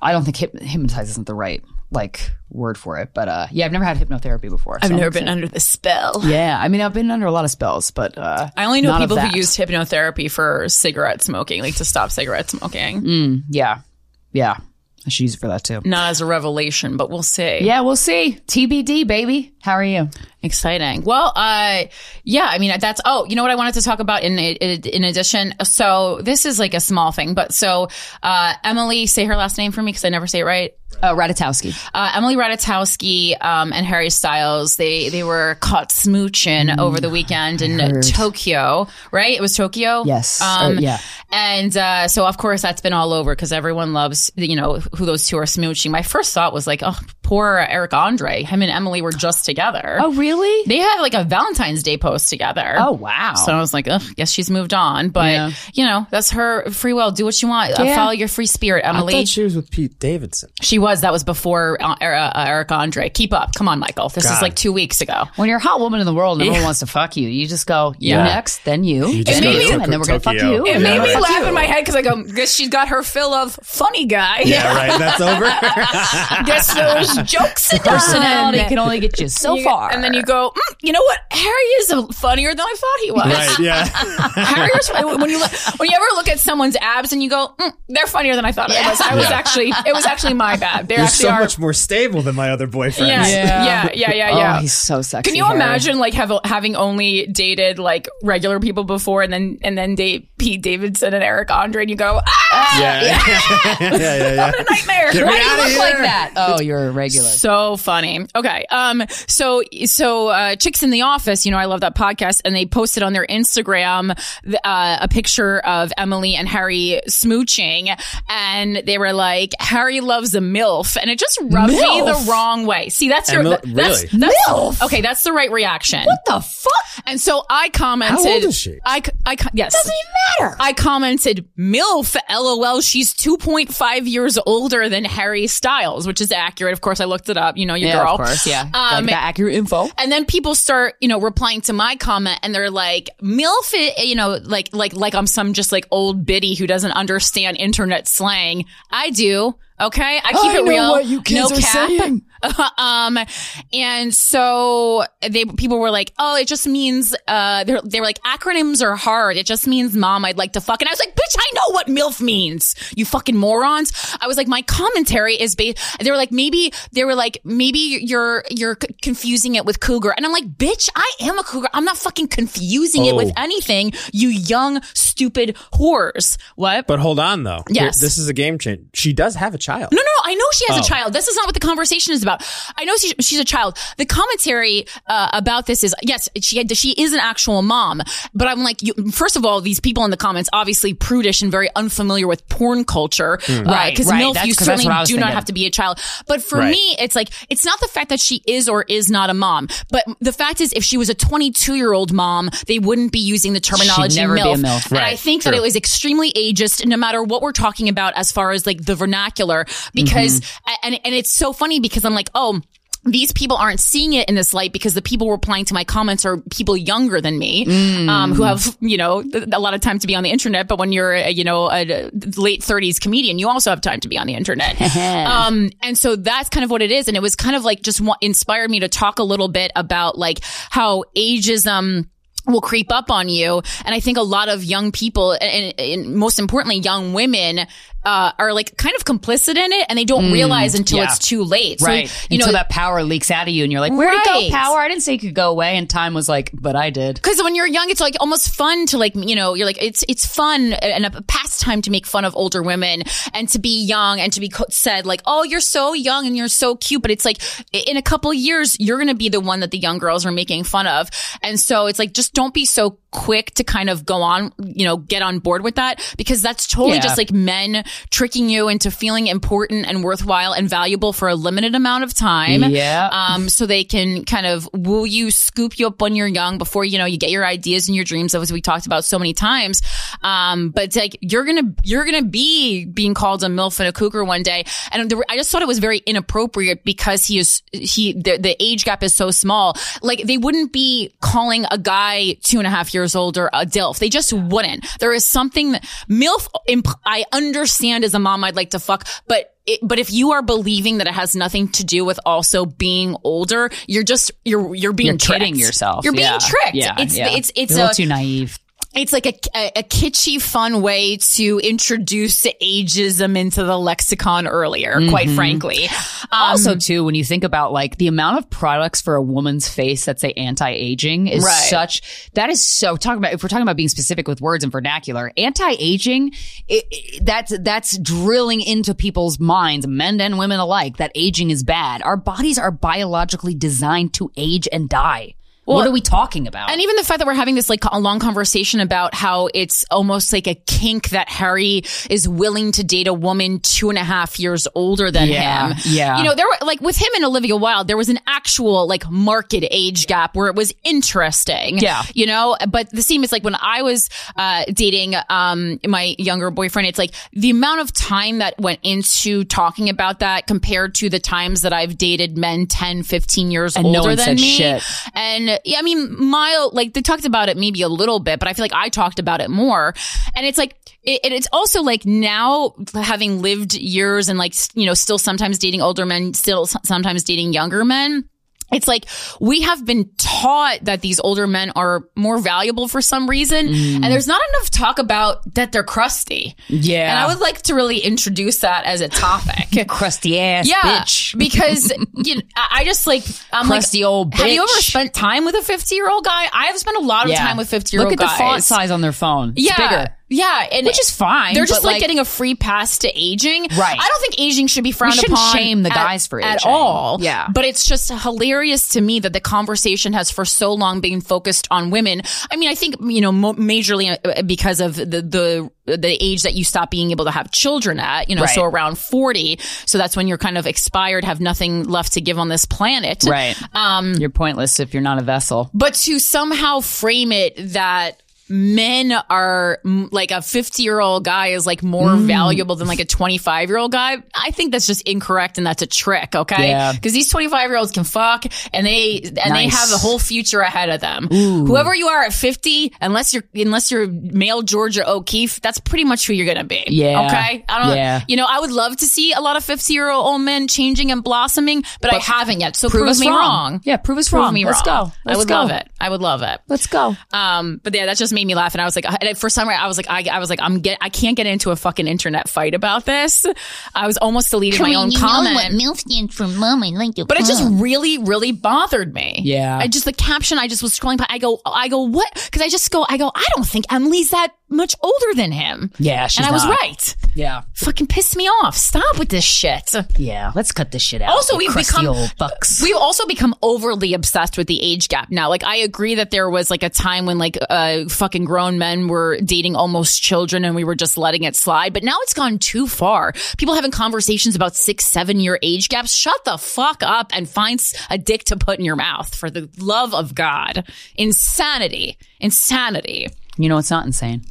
I don't think hyp- hypnotize isn't the right like word for it, but uh yeah, I've never had hypnotherapy before. I've so- never been under the spell. Yeah, I mean I've been under a lot of spells, but uh I only know people who used hypnotherapy for cigarette smoking, like to stop cigarette smoking. yeah. Yeah. I should use it for that too. Not as a revelation, but we'll see. Yeah, we'll see. TBD, baby. How are you? Exciting. Well, uh, yeah, I mean, that's, oh, you know what I wanted to talk about in, in, in addition? So this is like a small thing, but so, uh, Emily, say her last name for me because I never say it right. Uh, Ratatowski. Uh, Emily Ratajkowski um, and Harry Styles they they were caught smooching over the weekend in Tokyo, right? It was Tokyo. Yes. Um, Uh, yeah. And uh, so of course that's been all over because everyone loves you know who those two are smooching. My first thought was like, oh, poor Eric Andre. Him and Emily were just together. Oh, really? They had like a Valentine's Day post together. Oh, wow. So I was like, ugh, guess she's moved on. But Yeah. you know, that's her free will. Do what you want. Uh, Yeah. follow your free spirit, Emily. I thought she was with Pete Davidson. She was. That was before uh, Er- uh, Eric Andre. Keep up. Come on, Michael. This is like two weeks ago. When you're a hot woman in the world and everyone wants to fuck you, you just go, you Yeah. next, then you, You just then to you, and then we're going to fuck you. It and made then me we're gonna fuck laugh in my head because I go, guess she's got her fill of funny guy. Yeah, right. That's over. *laughs* guess those jokes are Personality done. can only get you so You- far. And then you go, mm, you know what? Harry is funnier than I thought he was. right. Yeah. *laughs* Harry was when you look, when you ever look at someone's abs and you go, mm, they're funnier than I thought I was. I was Yeah. actually, it was actually my bad. They You're actually so are. much more stable than my other boyfriends. yeah, yeah, yeah, yeah, yeah. Oh, he's so sexy. Can you Harry. imagine like have, having only dated like regular people before and then and then date Pete Davidson and Eric Andre and you go ah Yeah. *laughs* yeah, yeah, yeah. what a nightmare. Get Why do you look like that? Oh, you're a regular. So funny. Okay. Um. So so uh, chicks in the office. You know, I love that podcast, and they posted on their Instagram uh, a picture of Emily and Harry smooching, and they were like, "Harry loves a milf," and it just rubbed me the wrong way. See, that's your Emil- that- that's, really? that's Milf? okay. That's the right reaction. What the fuck? And so I commented. How old is she? I, c- I c- yes. Doesn't even matter. I commented, MILF, lol, she's 2.5 years older than Harry Styles, which is accurate. Of course, I looked it up, you know, your yeah, girl. of course. Yeah. Um, that accurate info. and then people start, you know, replying to my comment and they're like, MILF, i- you know, like, like, like I'm some just like old biddy who doesn't understand internet slang. I do. Okay. I keep I it real. what you kids no are cap. saying. *laughs* um, and so they, people were like, oh, it just means, uh, they're, they were like, acronyms are hard. It just means mom, I'd like to fuck. And I was like, bitch, I know what MILF means. You fucking morons. I was like, my commentary is based, they were like, maybe, they were like, maybe you're, you're confusing it with cougar. And I'm like, bitch, I am a cougar. I'm not fucking confusing it with Oh. anything. You young, stupid whores. What? But hold on, though. Yes. This is a game change. She does have a child. No, no, no, I know she has Oh. a child. This is not what the conversation is about. I know she, she's a child. The commentary uh, about this is yes, she had, she is an actual mom, but I'm like, you, first of all, these people in the comments obviously prudish and very unfamiliar with porn culture, uh, hmm. Right, Because right. milf, That's- you 'cause that's certainly what I was do not have to be a child. But for Right. me, it's like it's not the fact that she is or is not a mom, but the fact is, if she was a 22 year old mom, they wouldn't be using the terminology never be a milf. milf. And I Right, think that it was extremely ageist, no matter what we're talking about as far as like the vernacular, because mm-hmm. and and it's so funny because I'm like, oh. These people aren't seeing it in this light because the people replying to my comments are people younger than me, um, who have, you know, a lot of time to be on the internet. But when you're, a, you know, a late thirties comedian, you also have time to be on the internet. *laughs* um, and so that's kind of what it is. And it was kind of like just wa- inspired me to talk a little bit about like how ageism, will creep up on you. And I think a lot of young people and, and most importantly, young women, uh, are like kind of complicit in it and they don't realize until yeah. it's too late. So, Right. you Until know, that power leaks out of you and you're like, where'd it Right. go, power? I didn't say it could go away. And time was like, but I did. Because when you're young, it's like almost fun to like, you know, you're like, it's, it's fun and a pastime to make fun of older women and to be young and to be co- said like, oh, you're so young and you're so cute. But it's like in a couple of years, you're going to be the one that the young girls are making fun of. And so it's like, just don't be so quick to kind of go on, you know, get on board with that because that's totally Yeah. just like men tricking you into feeling important and worthwhile and valuable for a limited amount of time. Yeah. Um, so they can kind of woo you, scoop you up when you're young before, you know, you get your ideas and your dreams, as we talked about so many times. Um, but like, you're to, you're to be being called a MILF and a cougar one day. And the, I just thought it was very inappropriate because he is, he, the, the age gap is so small. Like they wouldn't be calling a guy two and a half years older a DILF. They just wouldn't. There is something that MILF, imp- I understand as a mom, I'd like to fuck, but it, but if you are believing that it has nothing to do with also being older, you're just you're you're being You're kidding yourself. You're being tricked. Yeah, it's yeah. it's it's You're a a little too naive. It's like a, a, a kitschy, fun way to introduce ageism into the lexicon earlier, quite frankly. Um, also, too, when you think about like the amount of products for a woman's face that say anti-aging is Right. such that is so talking about if we're talking about being specific with words and vernacular, anti-aging it, it- that's that's drilling into people's minds, men and women alike, that aging is bad. Our bodies are biologically designed to age and die. What are we talking about? And even the fact that we're having this like a long conversation about how it's almost like a kink that Harry is willing to date a woman two and a half years older than Yeah, him. yeah. You know, there were like with him and Olivia Wilde, there was an actual like market age gap where it was interesting. Yeah. You know, but the same is like when I was uh, dating um, my younger boyfriend, it's like the amount of time that went into talking about that compared to the times that I've dated men 10, 15 years And no older one than said me. shit. And yeah, I mean, Mile, like they talked about it maybe a little bit, but I feel like I talked about it more. And it's like, it- it's also like now having lived years and like, you know, still sometimes dating older men, still sometimes dating younger men. It's like we have been taught that these older men are more valuable for some reason. And mm. there's not enough talk about that they're crusty. Yeah. And I would like to really introduce that as a topic. *laughs* crusty ass Yeah, bitch. *laughs* because you know, I just like I'm Crusty like, old Have you ever spent time with a 50 year old guy? I have spent a lot of Yeah. time with 50 year old guys. Look guys. at the font size on their phone. It's Yeah, bigger. Yeah, and Which is fine, They're just like, like- getting a free pass to aging. Right. I don't think aging should be frowned shouldn't upon. shame the at- guys for at all. Yeah. but it's just hilarious to me that the conversation has for so long been focused on women. I mean, I think you know majorly uh, because of the the the age that you stop being able to have children at. You know, so around forty. So that's when you're kind of expired, have nothing left to give on this planet. Right. Um, You're pointless if you're not a vessel. But to somehow frame it that men are like a 50 year old guy is like more Mm. valuable than like a 25 year old guy. I think that's just incorrect and that's a trick. Okay. Yeah. Cause these 25 year olds can fuck and they, and they have a whole future ahead of them. Whoever you are at 50, unless you're, unless you're male Georgia O'Keeffe, that's pretty much who you're going to be. Yeah. Okay. I don't, Yeah. you know, I would love to see a lot of 50 year old men changing and blossoming, but, I haven't yet. So prove, us me wrong. Yeah, prove us Prove wrong. me Let's wrong. go. I Let's would go. love it. I would love it. Let's go. Um, but yeah, that's just made me laugh, and I was like, and for some reason, I was like, I, I was like, I'm get, I can't get into a fucking internet fight about this. I was almost deleting my own you comment. know what MILF stands for mom. I like your but it just really, really bothered me. Yeah. I just the caption. I just was scrolling by. I go, I go, what? Because I just go, I go. I don't think Emily's that much older than him. Yeah, she's and I was not. right. Yeah. Fucking piss me off. Stop with this shit. Yeah. Let's cut this shit out. Also, we've become old bucks. We've also become overly obsessed with the age gap now. Like, I agree that there was like a time when like uh, fucking grown men were dating almost children, and we were just letting it slide. But now it's gone too far. People having conversations about six, seven year age gaps. Shut the fuck up and find a dick to put in your mouth. For the love of God, insanity, insanity. you know, it's not insane.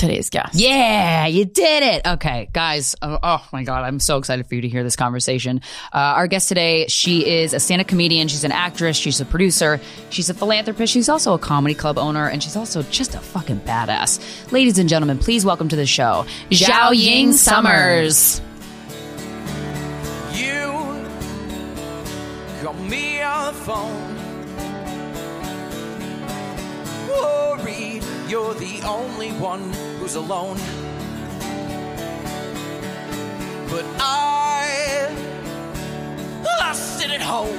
Today's guest. Yeah, you did it. Okay, guys. Oh, oh my God. I'm so excited for you to hear this conversation. Uh, our guest today, she is a stand up comedian. She's an actress. She's a producer. She's a philanthropist. She's also a comedy club owner. And she's also just a fucking badass. Ladies and gentlemen, please welcome to the show, Jiaoying Summers. You call me on the phone. Worried you're the only one alone. But I, I sit at home.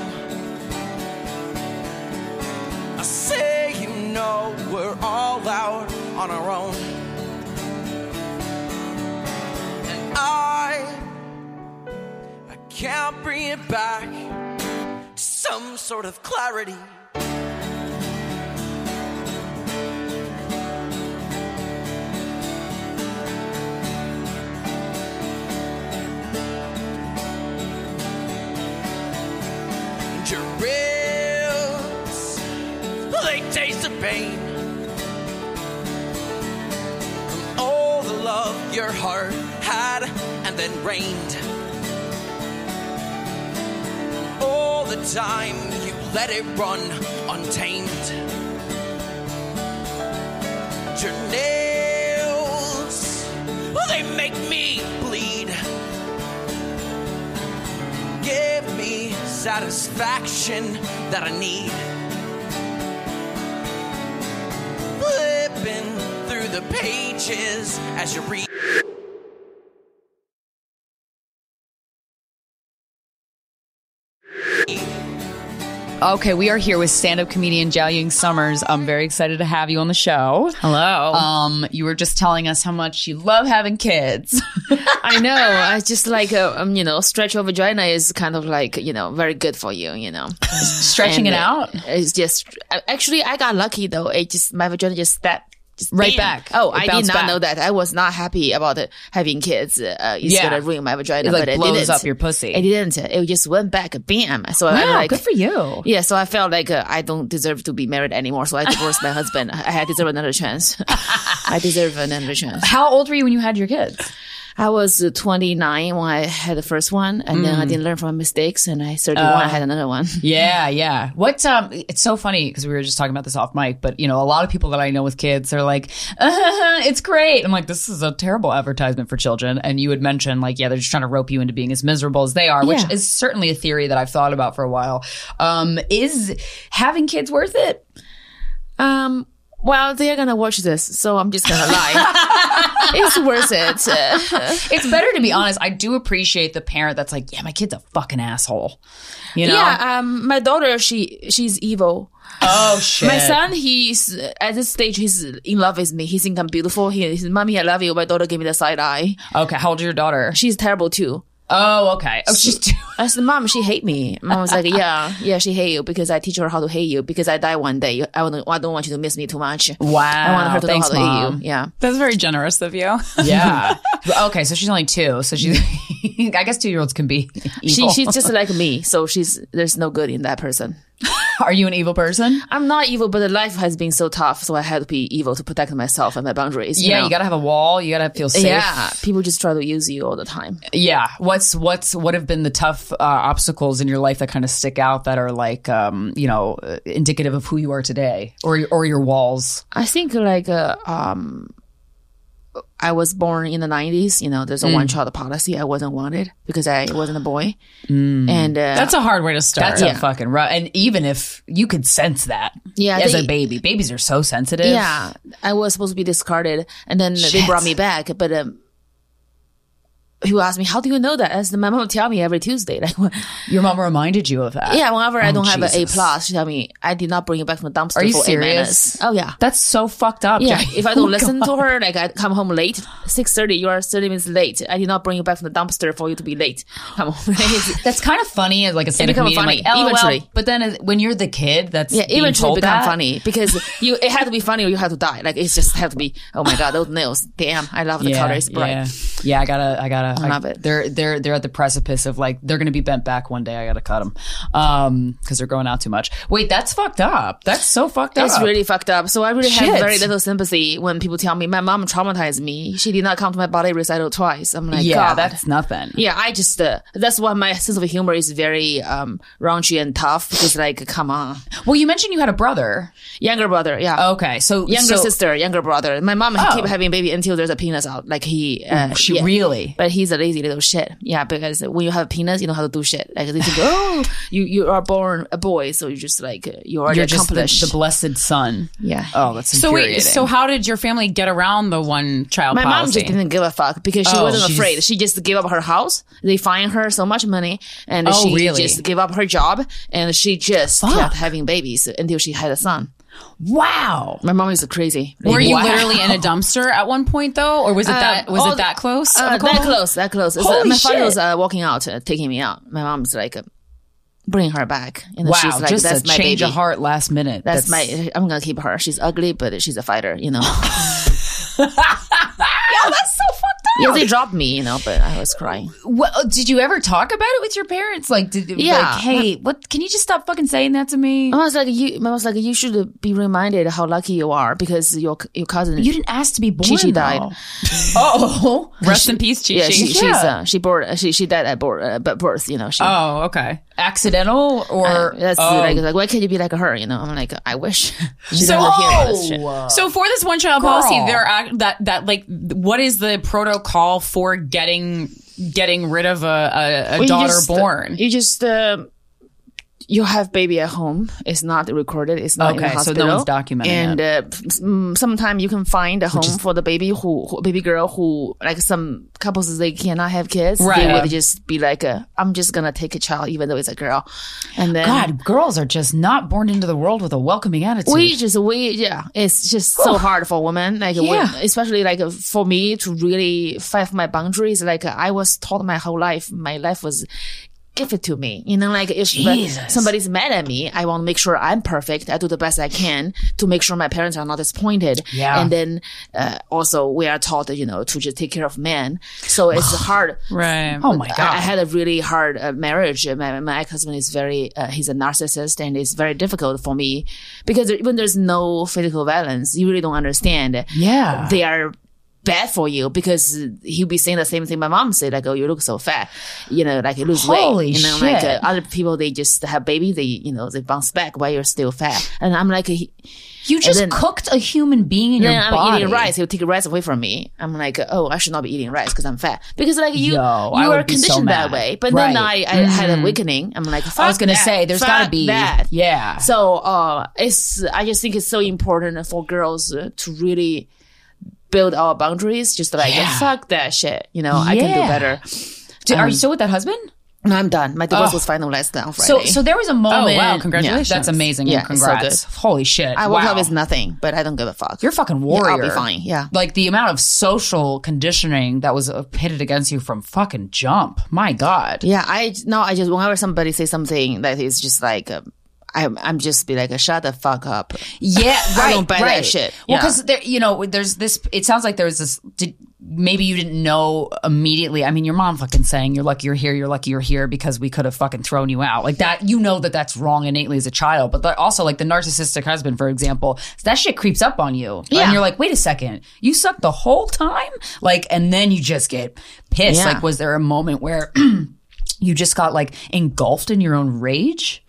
I say, you know, we're all out on our own. And I I can't bring it back to some sort of clarity. Pain. From all the love your heart had and then rained. From All the time you let it run untamed. Your nails, well, they make me bleed. Give me satisfaction that I need. Flipping through the pages as you read. Okay, we are here with stand-up comedian Ying Summers. I'm very excited to have you on the show. Hello. Um, you were just telling us how much you love having kids. *laughs* I know. I just like, uh, um, you know, stretch your vagina is kind of like, you know, very good for you, you know. *laughs* Stretching And, it uh, out. It's just, actually, I got lucky though. It just, my vagina just stepped. Just Right bam. back. Oh, I did not back. know that. I was not happy about it, having kids. Uh, it's Yeah. gonna ruin my vagina, It, like, but it blows didn't. up your pussy. It didn't. It just went back, bam. So I'm like, good for you. yeah, so I felt like uh, I don't deserve to be married anymore. So I divorced my husband. *laughs* I I deserve another chance. *laughs* I deserve another chance. How old were you when you had your kids? I was uh, 29 when I had the first one, and then I didn't learn from my mistakes, and I 31, I had another one. *laughs* Yeah, yeah. What? Um, it's so funny because we were just talking about this off mic, but you know, a lot of people that I know with kids are like, uh, "It's great." I'm like, "This is a terrible advertisement for children." And you would mention like, yeah, they're just trying to rope you into being as miserable as they are, which Yeah. is certainly a theory that I've thought about for a while. Um, is having kids worth it? Um, well, they're gonna watch this, so I'm just gonna lie. *laughs* it's worth it. *laughs* It's better to be honest. I do appreciate the parent that's like, "Yeah, my kid's a fucking asshole." You know? Yeah, um, my daughter, she she's evil. Oh *laughs* shit. My son, he's at this stage, he's in love with me. He think I'm beautiful. He, he's, mommy, I love you. My daughter gave me the side eye. Okay, how old is your daughter? She's terrible too. Oh, okay. Oh, she's too. I said, Mom, she hate me. Mom was like, Yeah, *laughs* yeah, she hate you because I teach her how to hate you because I die one day. I don't, I don't want you to miss me too much. Wow. I want her to Thanks, know how to Mom. hate you. Yeah. That's very generous of you. *laughs* Yeah. okay, so she's only two. So she's, *laughs* I guess two year olds can be She, she's just like me. So she's, there's no good in that person. *laughs* Are you an evil person? I'm not evil, but the life has been so tough. So I had to be evil to protect myself and my boundaries. you yeah, know? you gotta have a wall. You gotta feel safe. Yeah. People just try to use you all the time. Yeah. What's what's what have been the tough uh, obstacles in your life that kind of stick out that are like um you know uh, indicative of who you are today or or your walls? I think like uh, um I was born in the 90s, you know, there's a one child policy. I wasn't wanted because I wasn't a boy. And uh, That's a hard way to start. That's a fucking rough. And even if you could sense that, Yeah, as they- a baby, babies are so sensitive. yeah, I was supposed to be discarded and then they brought me back, but um who asked me, how do you know that? As my mom would tell me every Tuesday. Like, Your mom reminded you of that. yeah, whenever I oh, don't have an A plus, she tell me, I did not bring it back from the dumpster Are you for serious? Oh yeah. That's so fucked up. Yeah, if I don't *laughs* Oh, listen God. to her, like I come home late, six thirty, you are thirty minutes late. I did not bring you back from the dumpster for you to be late. *laughs* Come home. *laughs* That's kind of funny as like a stand-up comedian. funny, like, eventually. But then as, when you're the kid, that's yeah, eventually become that, funny because you it had to be funny or you had to die. Like it's just had to be. Oh my god, those nails! Damn, I love the color. It's bright. Yeah, yeah. I gotta, I gotta. I love it. They're they're they're at the precipice of like they're gonna be bent back one day. I gotta cut them, um, because they're growing out too much. Wait, that's fucked up. That's so fucked up. It's really fucked up. So I really Shit. have very little sympathy when people tell me my mom traumatized me. She did not come to my body recital twice. I'm like, yeah. God. That's nothing. Yeah, I just uh, that's why my sense of humor is very um raunchy and tough because like, come on, Well, you mentioned you had a brother. younger brother, yeah. Okay, so Younger so- sister, younger brother. My mom Oh. keep having baby until there's a penis out. Like he, uh, She yeah. really. But he's a lazy little shit. Yeah, because when you have a penis, you know how to do shit. Like they think, oh, you you are born a boy, so you just like you already You're just the, accomplished. the blessed son. yeah. Oh, that's So infuriating. wait, so how did your family get around the one child My mom just didn't give a fuck because she Oh, wasn't she afraid. just- she just gave up her house. They fined her so much money, and Oh, she really? just gave up her job, and she just Fuck. kept having babies until she had a son. Wow. My mom is crazy. Were you Wow. literally in a dumpster at one point though, or was it that was it that close? Uh, that close, that close. It's, uh, Holy my father was uh, walking out, uh, taking me out. My mom's like, uh, bring her back. And Wow, she's like, just that's a my change baby. of heart last minute. That's, my. I'm gonna keep her. She's ugly, but she's a fighter. You know. *laughs* *laughs* Yeah, that's so fucked up. Yeah, they dropped me, you know, but I was crying. Well, did you ever talk about it with your parents? Like, did Yeah. like, hey, what? Can you just stop fucking saying that to me? I was like, you, I was like, you should be reminded how lucky you are because your your cousin You didn't ask to be born. Chi-Chi died. *laughs* oh, Rest in peace, Chi Yeah, she, Chi. she's uh, she born she she died at birth, uh, birth, you know. She, Oh, okay. Accidental or uh, that's oh. like, like why can't you be like her? You know, I'm like, I wish. *laughs* So- doesn't hear this shit. So for this one child Girl. policy, there act that that like what is the protocol for getting getting rid of a, a, a Well, you daughter just, uh, born? You just uh, you have baby at home. It's not recorded. It's not in the Okay, so no hospital. one's documenting And uh, mm, sometimes you can find a home for the baby who, who baby girl who like some couples they cannot have kids. Right. They would just be like, uh, I'm just gonna take a child even though it's a girl. And then God, girls are just not born into the world with a welcoming attitude. we just we yeah it's just so hard for women like Yeah. especially like for me to really fight my boundaries like i was taught my whole life my life was gifted to me you know like if Jesus. somebody's mad at me i want to make sure i'm perfect i do the best i can to make sure my parents are not disappointed Yeah. and then uh, also we are taught you know to just take care of men so it's *sighs* hard right. oh my I, I had a really hard uh, marriage. Uh, My, my ex-husband is very, uh, he's a narcissist and it's very difficult for me because there- even there's no physical violence, you really don't understand. Yeah. They are bad for you because he'll be saying the same thing my mom said, like, oh, you look so fat, you know, like you lose Holy weight. You know, like uh, other people, they just have baby, they, you know, they bounce back while you're still fat. And I'm like, he, you just then- cooked a human being in then your I'm body. eating rice. He'll take rice away from me. I'm like, oh, I should not be eating rice because I'm fat. Because like you, Yo, you are be so conditioned that way. But then I, Right. Mm-hmm. I had a awakening. I'm like, I was gonna that. say, there's Fuck gotta be, that. yeah. So, uh, it's, I just think it's so important for girls uh, to really build our boundaries. Just like, Yeah. fuck that shit. You know, I can do better. Did- Um, are you still with that husband? No, I'm done. My divorce Oh. was finalized on So, Friday. so there was a moment. Oh, wow, congratulations. That's amazing. Yeah, it's so congrats. Holy shit. I woke wow. up with nothing, but I don't give a fuck. You're a fucking Yeah. I'll be fine. Yeah. Like the amount of social conditioning that was uh, pitted against you from fucking jump. My God. Yeah, I no, I just whenever somebody say something that is just like, uh, I'm I'm just be like, shut the fuck up. Yeah, right. *laughs* I don't buy that right. shit. Well, Yeah. because there, you know, there's this. It sounds like there's this. Did, maybe you didn't know immediately. I mean, your mom fucking saying you're lucky you're here. You're lucky you're here because we could have fucking thrown you out like that. You know that that's wrong innately as a child. But that also, like the narcissistic husband, for example, that shit creeps up on you. Yeah. and you're like, wait a second, you sucked the whole time. Like, and then you just get pissed. Yeah. Like, was there a moment where? *clears throat* You just got like engulfed in your own rage.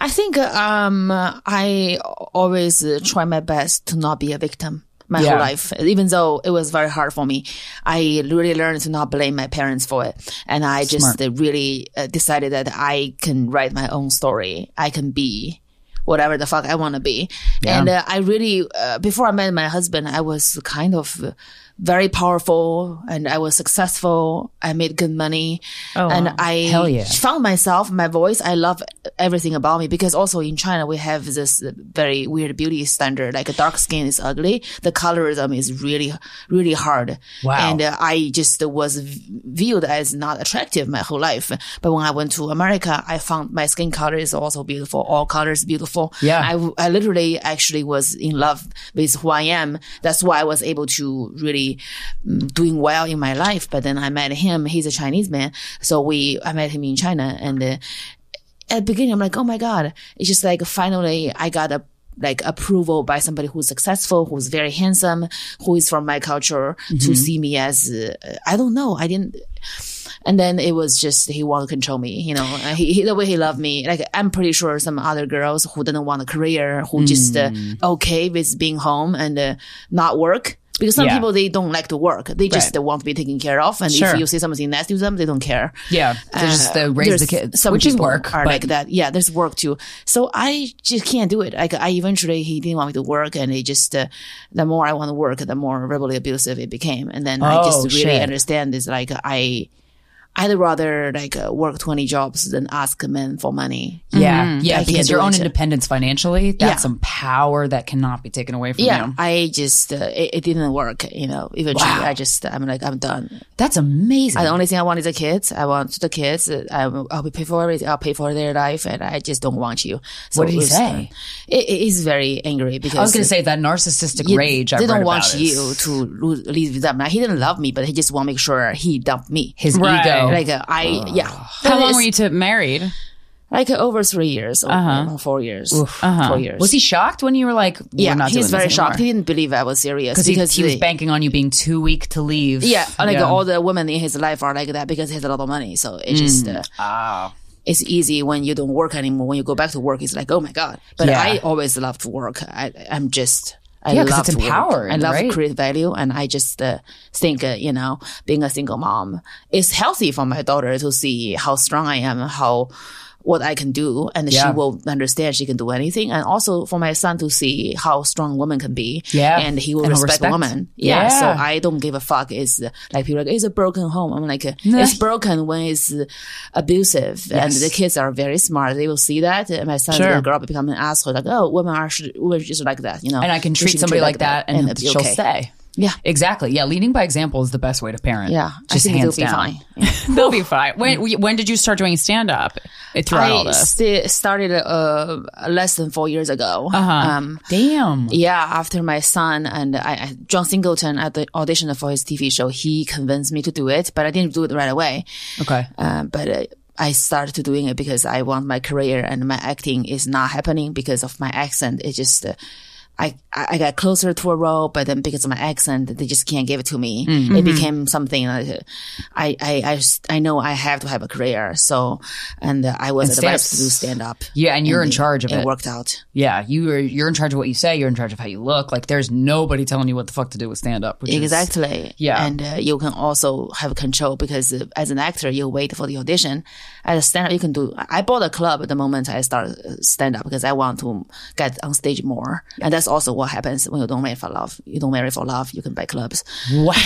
I think um I always uh, try my best to not be a victim my Yeah. whole life, even though it was very hard for me. I really learned to not blame my parents for it, and I just uh, really uh, decided that I can write my own story. I can be whatever the fuck I want to be. And uh, I really, uh, before I met my husband, I was kind of very powerful and I was successful. I made good money and I yeah. found myself, my voice. I love everything about me because also in China, we have this very weird beauty standard. Like a dark skin is ugly. The colorism is really, really hard. Wow. And uh, I just was viewed as not attractive my whole life. But when I went to America, I found my skin color is also beautiful. All colors beautiful. Yeah. I, I literally actually was in love with who I am. That's why I was able to really mm, doing well in my life. But then I met him. He's a Chinese man. So we, I met him in China and uh, at the beginning, I'm like, oh my God. It's just like finally I got a like approval by somebody who's successful, who's very handsome, who is from my culture to see me as, uh, I don't know. I didn't, and then it was just, he wanted to control me, you know, he, he, the way he loved me. Like, I'm pretty sure some other girls who didn't want a career, who just, uh, okay with being home and uh, not work. Because some Yeah. people, they don't like to work. They just uh, want to be taken care of. And Sure. if you say something nice to them, they don't care. Yeah, they just uh, raise the kids, Some which is work. Are but- like that. Yeah, there's work too. So I just can't do it. Like I eventually he didn't want me to work, and it just uh, the more I want to work, the more verbally abusive it became. And then I Oh, just really shit. understand is like I. I'd rather like uh, work 20 jobs than ask men for money. Yeah, yeah, I because your own it. independence financially, that's Yeah. some power that cannot be taken away from Yeah, you. I just, uh, it, it didn't work, you know, eventually I just, I'm like, I'm done. That's amazing. the only thing I want is the kids. I want the kids. uh, I, will- I'll pay for everything. I'll pay for their life and I just don't want you. So What did he say? uh, it, it is very angry because I was going to say that narcissistic you- rage. They I've don't want about is you to lose, leave with them. Like, he didn't love me, but he just want to make sure he dumped me. his Right. ego. Like uh, I, yeah. How But long were you to married? Like uh, over three years, or uh, four years, four years. was he shocked when you were like, Yeah, we're not he's doing very this shocked. He didn't believe I was serious Because he, he was the- banking on you being too weak to leave. Yeah, like all the women in his life are like that because he has a lot of money. So it's just Mm. uh, Ah. it's easy when you don't work anymore. When you go back to work, it's like oh my god. But Yeah. I always love to work. I, I'm just. I Yeah, 'cause love it's work. empowering, I love right? to create value, and I just uh, think, uh, you know, being a single mom is healthy for my daughter to see how strong I am, how what I can do, and Yeah. she will understand she can do anything, and also for my son to see how strong women can be, Yeah. and he will And respect, respect. women. Yeah, Yeah. so I don't give a fuck. It's like people are like it's a broken home. I'm like it's broken when it's abusive, and the kids are very smart. They will see that. And my son's Sure. gonna grow up and become an asshole. Like oh, women are should, women just like that, you know. And I can treat somebody treated like that, and, be she'll okay. stay. Yeah, Exactly. Yeah, leading by example is the best way to parent. yeah. just I think hands it'll be fine. Yeah. *laughs* They'll be fine. When when did you start doing stand up throughout all this? sti- started uh, less than four years ago. Uh-huh. Um, Damn. Yeah, after my son and I, I, John Singleton at the audition for his TV show, he convinced me to do it, but I didn't do it right away. Okay. Uh, but uh, I started doing it because I want my career and my acting is not happening because of my accent. It just, uh, I, I got closer to a role, but then because of my accent, they just can't give it to me. Mm-hmm. It became something like, uh, I, I, I, I know I have to have a career. So, and uh, I was And advised to do stand up. Yeah, and you're in charge of it. it. worked out. Yeah, you are. You're in charge of what you say. You're in charge of how you look. Like, there's nobody telling you what the fuck to do with stand up. Exactly. Yeah. And uh, you can also have control because uh, as an actor, you wait for the audition. As a stand up, you can do. I bought a club at the moment I started stand up because I want to get on stage more. And that's also what happens when you don't marry for love. You don't marry for love, you can buy clubs. Wow. *laughs*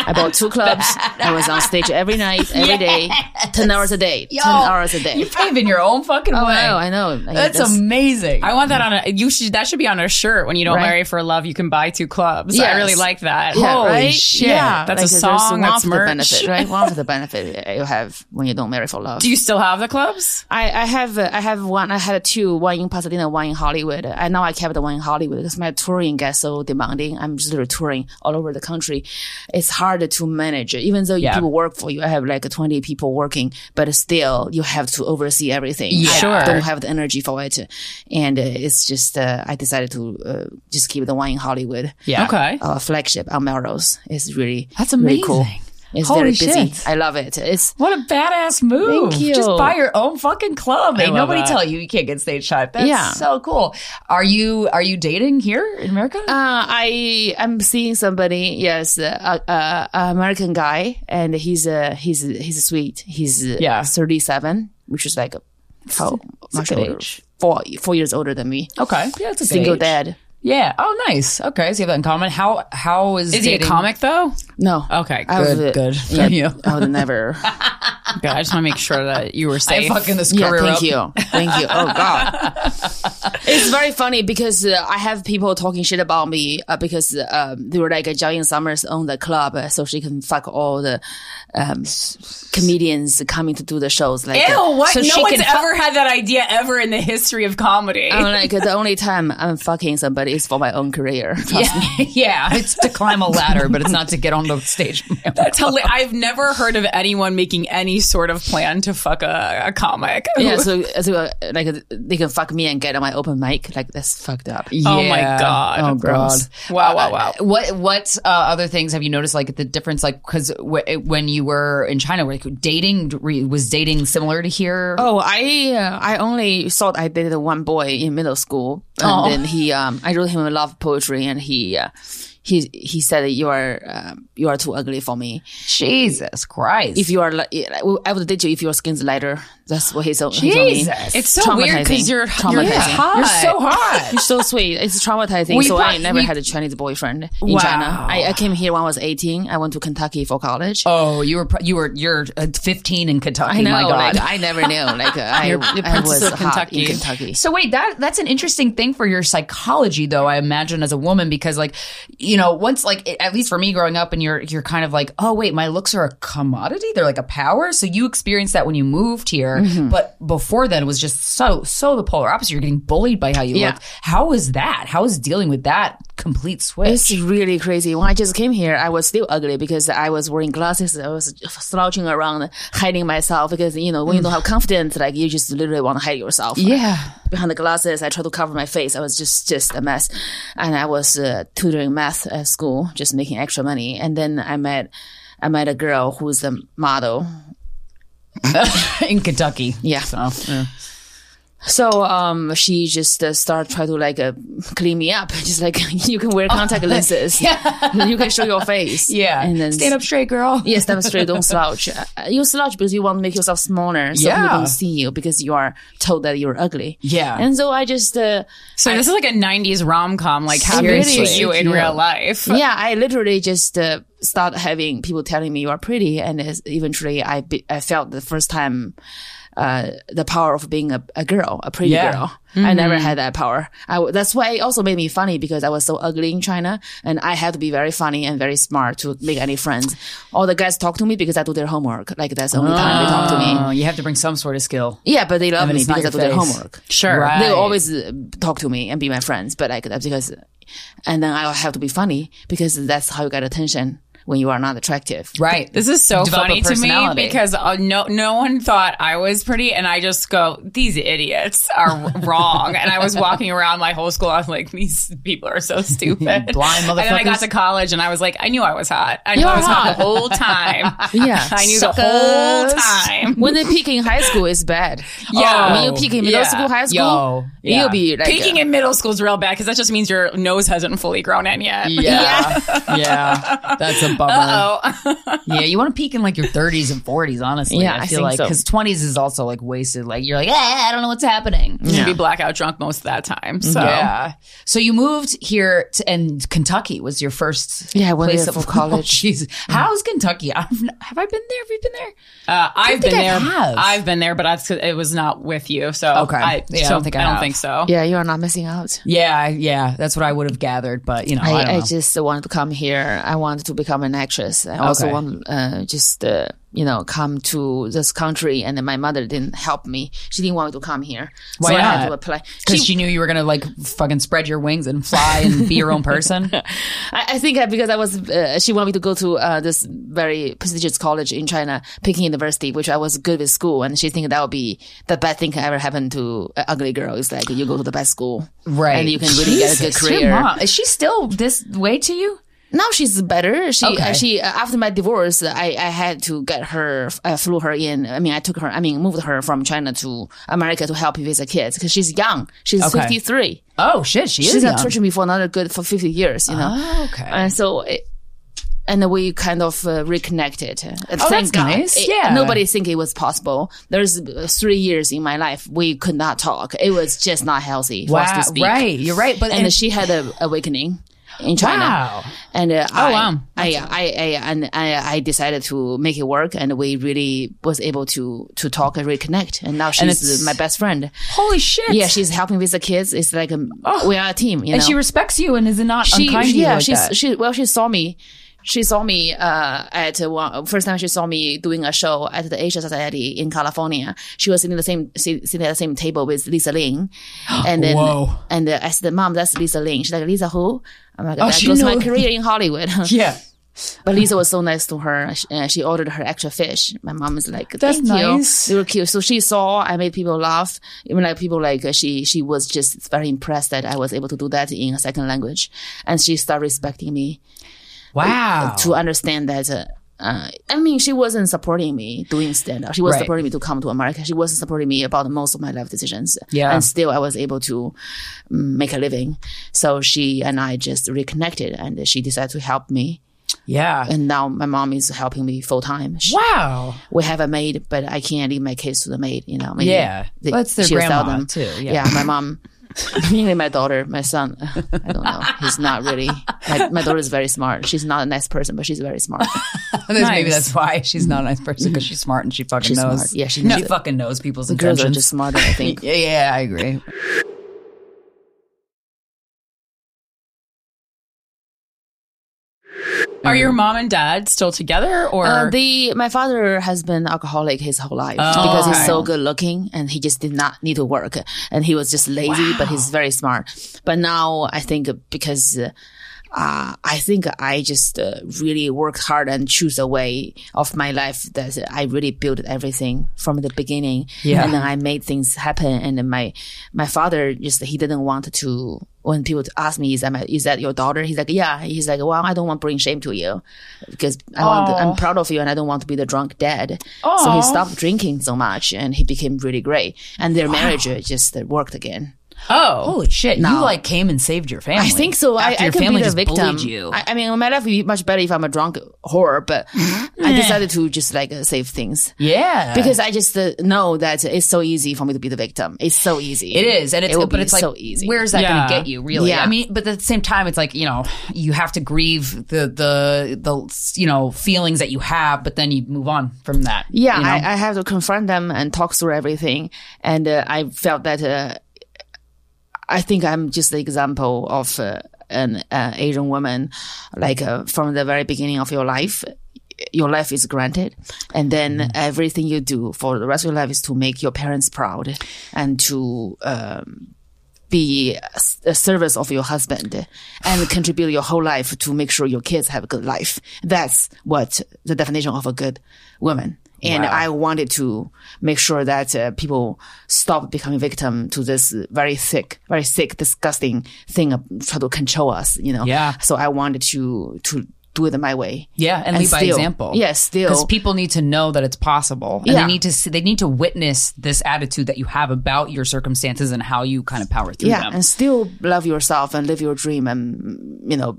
I bought two clubs. I was on stage every night, every day, 10 hours a day. 10 hours a day. You're paving your own fucking Oh, way. I know, I know. Like, That's amazing. I want that on a. You should. That should be on a shirt. When you don't Right. marry for love, you can buy two clubs. I really like that. Yeah, Holy right? shit! Yeah, that's like, a song. One That's of the merch. benefit, right? One of the *laughs* benefit you have when you don't marry for love. Do you still have the clubs? I, I have uh, I have one I had two one in Pasadena one in Hollywood and now I kept the one in Hollywood because my touring gets so demanding I'm just touring all over the country it's hard to manage even though Yeah. people work for you I have like 20 people working but still you have to oversee everything Yeah. Sure. I Sure. don't have the energy for it and uh, it's just uh, I decided to uh, just keep the one in Hollywood yeah. Okay. uh, flagship on Melrose it's really That's really cool amazing. It's Holy very busy shit. I love it it's What a badass move. Thank you. Just buy your own fucking club. Ain't nobody that. tell you you can't get stage time. That's Yeah. so cool. Are you are you dating here in America? Uh, I am seeing somebody. Yes, a, a, a American guy, and he's uh, he's he's a sweet. He's uh, Yeah. thirty seven, which is like how much older? age. Four four years older than me. okay. Yeah, it's a Single age. dad. Yeah. Oh, nice. Okay, so you have that in common. How how is Is he a comic though? No. Okay, I Good, would, good. Yeah, For you. I would never. *laughs* Good. I just want to make sure that you were I safe. fucking this yeah, career thank up. you, thank you. Oh God, *laughs* it's very funny because uh, I have people talking shit about me uh, because um, they were like uh, Jiao Summers own the club, uh, so she can fuck all the um, comedians coming to do the shows. Like, Ew! uh, What? so no she one's can fuck- ever had that idea ever in the history of comedy. I'm like *laughs* the only time I'm fucking somebody is for my own career. Trust me. yeah, it's to climb a ladder, but it's not to get on the stage. *laughs* That's hila- I've never heard of anyone making any sort of plan to fuck a, a comic. Yeah, *laughs* so, so uh, like they can fuck me and get on my open mic. Like that's fucked up. Oh my God. Oh god! Wow, wow, wow. What what uh, other things have you noticed? Like the difference, like because w- when you were in China, like dating was dating similar to here. Oh, I uh, I only thought I dated one boy in middle school, and Oh. then he um I wrote him a love poetry, and he uh, he he said that you are uh, you are too ugly for me. Jesus Christ. If you are, I would date you if your skin's lighter. That's what he told, he told me. Jesus. It's so weird because you're Traumatizing. you're hot. You're so hot. You're so sweet. It's traumatizing. Well, you so I never you- had a Chinese boyfriend in Wow. China. I, I came here when I was 18. I went to Kentucky for college. Oh, you were you were you're uh, 15 in Kentucky. I know. My God. Like, I never knew. Like uh, *laughs* I, You're I was of hot Kentucky. in Kentucky. So wait, that that's an interesting thing for your psychology, though. I imagine as a woman, because like, you know, once like it- at least for me growing up, and you're you're kind of like, oh wait, my looks are a commodity; they're like a power. So you experienced that when you moved here, but before then it was just so so the polar opposite. You're getting bullied by how you Yeah. look. How is that? How is dealing with that complete switch? It's really crazy. When I just came here, I was still ugly because I was wearing glasses. I was slouching around, hiding myself because, you know, when you don't have confidence, like you just literally want to hide yourself. yeah. Behind the glasses, I tried to cover my face. I was just, just a mess. And I was uh, tutoring math at school, just making extra money. And then I met, I met a girl who's a model. *laughs* in Kentucky. Yeah. So, yeah. So um, she just uh, started trying to like uh, clean me up, *laughs* just like *laughs* you can wear contact *laughs* lenses, yeah, you can show your face, Yeah. and then stand up straight, girl. Yes, stand up straight, don't slouch. Uh, you slouch because you want to make yourself smaller, so people don't see you because you are told that you're ugly. Yeah. and so I just, uh, So this is like a '90s rom com, like how to treat you in Yeah. real life. yeah, I literally just uh, start having people telling me you are pretty, and eventually I be, I felt the first time. Uh, the power of being a, a girl, a pretty Yeah. girl. I never had that power. W that's why it also made me funny because I was so ugly in China and I had to be very funny and very smart to make any friends. All the guys talk to me because I do their homework. Like that's the only time they talk to me. Oh, you have to bring some sort of skill. Yeah, but they love me because I do their homework. Sure. Right. They always uh, talk to me and be my friends, but like that's because, and then I have to be funny because that's how you get attention when you are not attractive. Right. This is so Develop funny to me because uh, no no one thought I was pretty, and I just go, "These idiots are *laughs* wrong." and I was walking around my whole school. I was like, "These people are so *laughs* stupid." Blind And then I got to college, and I was like, "I knew I was hot. I knew You I was hot, hot. the whole time. *laughs* Yeah. I knew the whole time." When they peak in high school, it's bad. Yeah. when you peak in middle Yeah. school, high school, Yo. Yeah. you'll be like Peaking uh, in middle school is real bad because that just means your nose hasn't fully grown in yet. Yeah. yeah. That's a bummer. Oh, *laughs* Yeah, you want to peak in like your 30s and 40s, honestly. Yeah, I I feel think like so. because 20s is also like wasted. Like you're like, ah, I don't know what's happening. you be blackout drunk most of that time. So Yeah. So you moved here to, and Kentucky was your first Yeah, I went place there of for college. Jesus. How's Kentucky? *laughs* I've, have I been there? Have you been there? Uh, I've think been I there. have. I've been there, but that's, it was not with you. So Okay. I, Yeah, I don't think I I don't have. think so. yeah, you are not missing out. Yeah, yeah. That's what I would have gathered, but you know, I, I, don't I, just wanted to come here. I wanted to become an actress. I also Okay. want uh, just uh, you know come to this country. And then my mother didn't help me. She didn't want me to come here. Why so I had not? to apply. because she knew you were gonna like fucking spread your wings and fly and be your own person. *laughs* I, I think because I was, uh, she wanted me to go to uh, this very prestigious college in China, Peking University, which I was good with school, and she think that would be the best thing ever happened to an ugly girl. Is like you go to the best school, Right. and you can really get a good career. mom- Is she still this way to you? Now she's better. She Okay. uh, she uh, after my divorce, I I had to get her, uh, flew her in. I mean, I took her. I mean, moved her from China to America to help with the kids because she's young. She's Okay. fifty three. Oh shit, she is. She's is not young. touching me for another good for fifty years. You know. Oh, okay. And so, it, and then we kind of uh, reconnected. Uh, Oh, that's God. nice. It- Yeah. Nobody think it was possible. There's uh, three years in my life we could not talk. It was just not healthy for us wow, to speak. right. You're right. But And, and, she had an awakening in China. wow. And uh, I, wow. I, I, I, and I, I decided to make it work, and we really was able to to talk and reconnect. And now she's my best friend. Holy shit. Yeah, she's helping with the kids. It's like a, we are a team. You know? and she respects you and is not she, unkind to you yeah, like she's that. she well, she saw me. She saw me uh, at one first time she saw me doing a show at the Asia Society in California. She was sitting the same sitting at the same table with Lisa Ling, *gasps* and then Whoa. and uh, I said, "Mom, that's Lisa Ling." She's like, "Lisa who?" I'm like, "That she goes my career in Hollywood." yeah. But Lisa was so nice to her. She, uh, she ordered her extra fish. My mom is like, That's you." nice. They were cute. So she saw I made people laugh. Even like people like uh, she she was just very impressed that I was able to do that in a second language, and she started respecting me Wow. to understand that uh, I mean, she wasn't supporting me doing stand up. She was Right. supporting me to come to America. She wasn't supporting me about most of my life decisions. Yeah. And still I was able to mm, make a living. So she and I just reconnected and she decided to help me. Yeah. And now my mom is helping me full time. Wow. We have a maid, but I can't leave my kids to the maid, you know. maybe Yeah. they- it's their grandma, them. too, yeah. my mom. *laughs* Mainly my daughter, my son. *laughs* I don't know. He's not really. My, my daughter is very smart. She's not a nice person, but she's very smart. *laughs* That's- Maybe that's why she's not a nice person because she's smart and she fucking She's knows. smart. Yeah, she she knows it. fucking knows people's The girls are just smarter, I think. yeah, yeah, I agree. Are your mom and dad still together or Uh, the my father has been alcoholic his whole life Oh, because okay. he's so good looking and he just did not need to work and he was just lazy but he's very smart. But now I think because uh, I think I just uh, really worked hard and choose a way of my life that I really built everything from the beginning. Yeah. And then I made things happen. And then my, my father just, he didn't want to, when people ask me, is that, my, is that your daughter? He's like, yeah. He's like, well, I don't want to bring shame to you because I want, I'm proud of you and I don't want to be the drunk dad. So he stopped drinking so much and he became really great. And their marriage uh, just worked again. Oh. Holy shit! You like came and saved your family. I think so. I, After I your could family be the just victim. bullied you. I, I mean, my life would be much better if I'm a drunk whore, but I decided to just like uh, save things. yeah, Because I just uh, know that it's so easy for me to be the victim. It's so easy. It is, and it's it will but be it's like, so easy. where's that Yeah. going to get you? Really? Yeah. I mean, but at the same time, it's like you know, you have to grieve the the the you know feelings that you have, but then you move on from that. Yeah, you know? I, I have to confront them and talk through everything. And uh, I felt that uh, I think I'm just the example of uh, an uh, Asian woman, like uh, from the very beginning of your life. Your life is granted, and then everything you do for the rest of your life is to make your parents proud and to um, be a service of your husband and contribute your whole life to make sure your kids have a good life. That's what the definition of a good woman. And I wanted to make sure that uh, people stop becoming victim to this very sick, very sick, disgusting thing of try to control us, you know? Yeah. So I wanted to, to do it my way. Yeah, and, lead by still- example. Yes, still. because people need to know that it's possible, and Yeah. they need to see, they need to witness this attitude that you have about your circumstances and how you kind of power through yeah, them. and still love yourself and live your dream and you know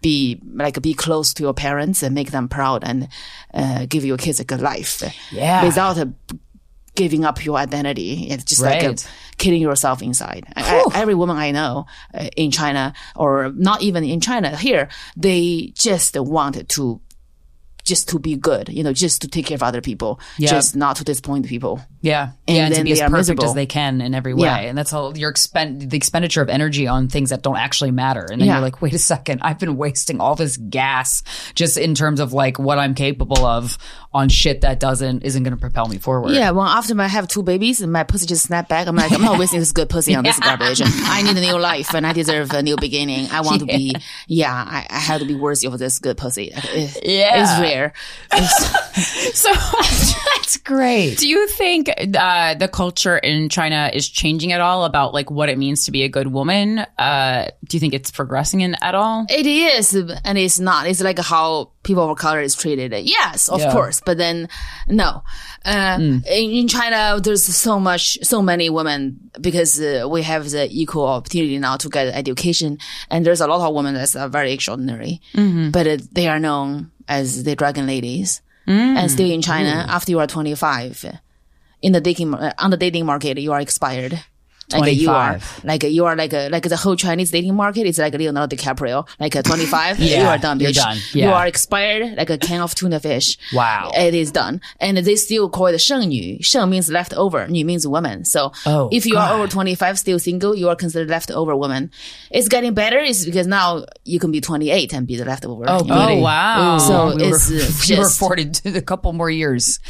be like be close to your parents and make them proud and uh, give your kids a good life. Yeah. without uh, giving up your identity. It's just like uh, Right. killing yourself inside. I, I, every woman I know uh, in China or not even in China here, they just wanted to. Just to be good, you know, just to take care of other people, Yeah. just not to disappoint people. Yeah, And yeah, and to be as perfect miserable. as they can in every way, Yeah. and that's all your expend the expenditure of energy on things that don't actually matter, and then Yeah. you're like, wait a second, I've been wasting all this gas just in terms of like what I'm capable of on shit that doesn't isn't going to propel me forward. Yeah, well, after I have two babies and my pussy just snapped back, I'm like, I'm not wasting this good pussy on this garbage. I need a new life and I deserve a new beginning. I want to be, *laughs* yeah, I, I have to be worthy of this good pussy. It- Yeah. It's rare. It's- *laughs* *laughs* So that's great. do you think uh, the culture in China is changing at all about like what it means to be a good woman? Uh, do you think it's progressing in at all? it is, and it's not. It's like how people of color is treated. Yes, of Yeah. course, but then no. Uh, in, in China, there's so much, so many women because uh, we have the equal opportunity now to get education, and there's a lot of women that are very extraordinary, but uh, they are known as the dragon ladies. And still in China, after you are 25, in the dating uh, on the dating market, you are expired like you are like you are like a, like the whole Chinese dating market is like Leonardo DiCaprio, like a *laughs* 25, yeah, you are done, bitch. You're done. Yeah. You are expired like a can of tuna fish. Wow. It is done. And they still call it sheng nu. Sheng means leftover, nu means woman. So oh, if you God. are over 25 still single, you are considered leftover woman. It's getting better is because now you can be 28 and be the leftover. Oh, oh wow. Ooh. So we it's *laughs* were, just, we were afforded a couple more years.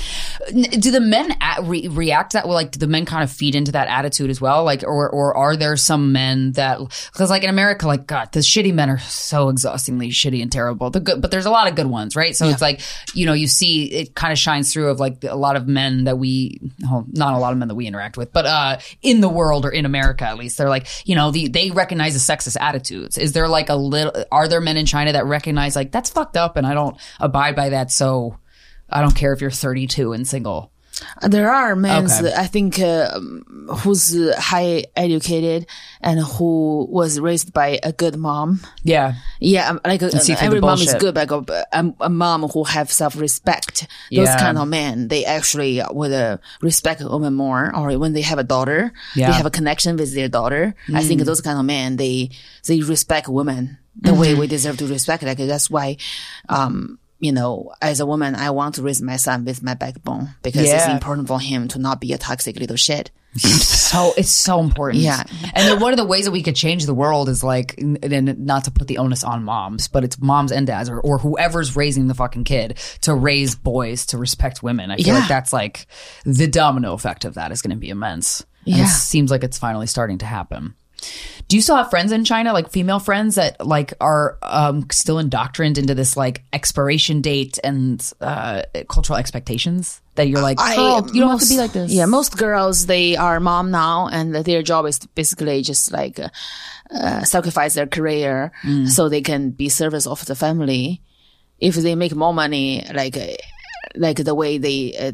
Do the men at, re- react that way? Like, do the men kind of feed into that attitude as well? Like, or or are there some men that because like in America, like God, the shitty men are so exhaustingly shitty and terrible. The good, but there's a lot of good ones, right? So it's like you know you see it kind of shines through of like a lot of men that we, well, not a lot of men that we interact with, but uh in the world or in America at least, they're like you know the, they recognize the sexist attitudes. Is there like a little? Are there men in China that recognize like that's fucked up and I don't abide by that? So I don't care if you're 32 and single. There are men, Okay. I think, uh, who's high educated and who was raised by a good mom. Yeah. Yeah, like every mom is good, but a, a mom who have self respect. Those Yeah. kind of men, they actually would uh, respect a woman more. Or when they have a daughter, Yeah. Mm. they have a connection with their daughter. I think those kind of men, they they respect women the way Mm-hmm. we deserve to respect. Like that's why, um, you know, as a woman, I want to raise my son with my backbone because it's important for him to not be a toxic little shit. *laughs* so it's so important. Yeah. And then one of the ways that we could change the world is like, and not to put the onus on moms, but it's moms and dads or, or whoever's raising the fucking kid to raise boys to respect women. I feel Yeah. like that's like the domino effect of that is going to be immense. And Yeah. it seems like it's finally starting to happen. Do you still have friends in China, like female friends that like are um, still indoctrined into this like expiration date and uh, cultural expectations that you're like, girl, you don't have to be like this? Yeah, most girls they are mom now, and their job is basically just like uh, uh, sacrifice their career Mm. so they can be service of the family. If they make more money, like uh, like the way they. Uh,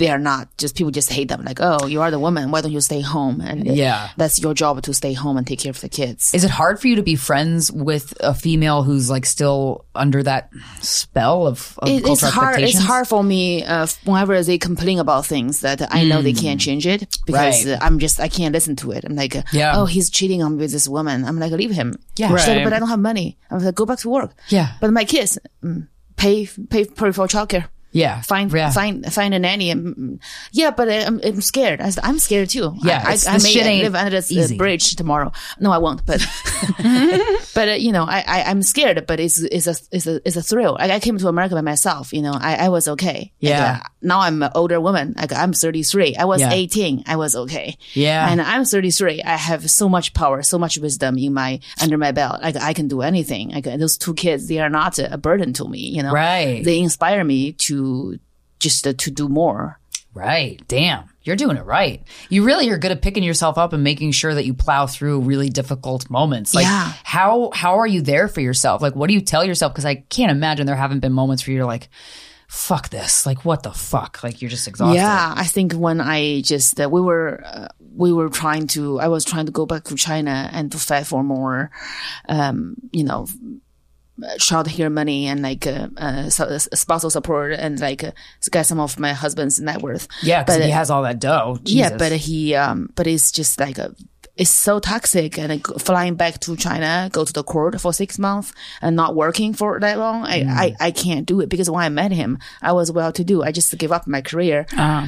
they are not just people just hate them like oh you are the woman why don't you stay home and Yeah. that's your job to stay home and take care of the kids Is it hard for you to be friends with a female who's like still under that spell of, of It- it's hard. It's hard for me uh, whenever they complain about things that I know they can't change it because. Right. uh, I'm just I can't listen to it. I'm like, Yeah. oh, he's cheating on me with this woman. I'm like, leave him. Yeah. Like, but I don't have money. I'm like, go back to work. Yeah. But my kids mm, pay pay pay for childcare. Yeah. Find Yeah. find find a nanny. And, mm, yeah, but I, I'm, I'm scared. I, I'm scared too. Yeah, I, I, I may live under this uh, bridge tomorrow. No, I won't. But *laughs* but uh, you know, I, I I'm scared. But it's it's a it's a it's a thrill. Like I came to America by myself. You know, I, I was okay. Like, Yeah. uh, now I'm an older woman. Like I'm 33. I was Yeah. 18. I was okay. Yeah. And I'm 33. I have so much power, so much wisdom in my under my belt. Like I can do anything. Like those two kids, they are not a, a burden to me. You know, Right. They inspire me to just uh, to do more. Right. Damn. You're doing it right. You really are good at picking yourself up and making sure that you plow through really difficult moments. Like Yeah. how how are you there for yourself? Like what do you tell yourself? Because I can't imagine there haven't been moments where you're like, fuck this. Like what the fuck? Like you're just exhausted. Yeah, I think when I just uh, we were uh, we were trying to I was trying to go back to China and to fight for more, um, you know, child care money and like uh, uh, spousal support and like uh, get some of my husband's net worth. Yeah, because But, he uh, has all that dough. Yeah, but he um, but it's just like a. It's so toxic and like, flying back to China, go to the court for six months and not working for that long. I, I, I can't do it because when I met him, I was well to do. I just gave up my career.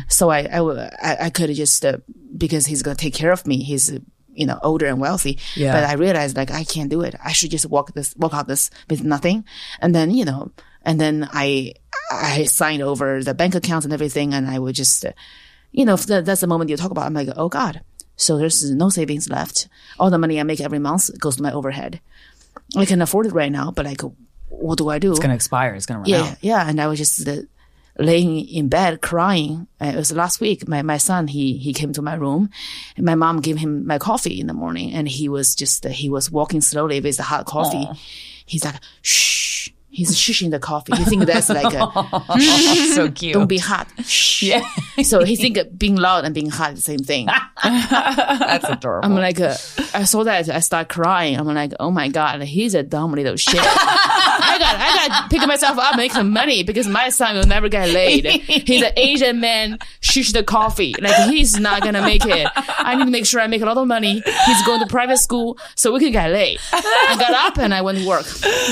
So I I I could just, uh, because he's going to take care of me. He's, uh, you know, older and wealthy. Yeah. But I realized like I can't do it. I should just walk this, walk out this with nothing. And then, you know, and then I, I signed over the bank accounts and everything. And I would just, you know, that's the moment you talk about. I'm like, oh God. So there's no savings left. All the money I make every month goes to my overhead. I can afford it right now, but like, what do I do? it's gonna expire. It's gonna run yeah, out. yeah. Yeah. And I was just uh, laying in bed crying. Uh, It was last week. My my son he he came to my room, and my mom gave him my coffee in the morning, and he was just he was walking slowly with the hot coffee. He's like, shh. He's shushing the coffee. He think that's like a, *laughs* so cute. don't be hot. yeah, So he think being loud and being hot is the same thing. that's adorable. I'm like, uh, I saw that. I start crying. I'm like, oh my God, he's a dumb little shit. I got, I got to pick myself up and make some money because my son will never get laid. He's an Asian man, shush the coffee. Like, he's not going to make it. I need to make sure I make a lot of money. He's going to private school so we can get laid. I got up and I went to work.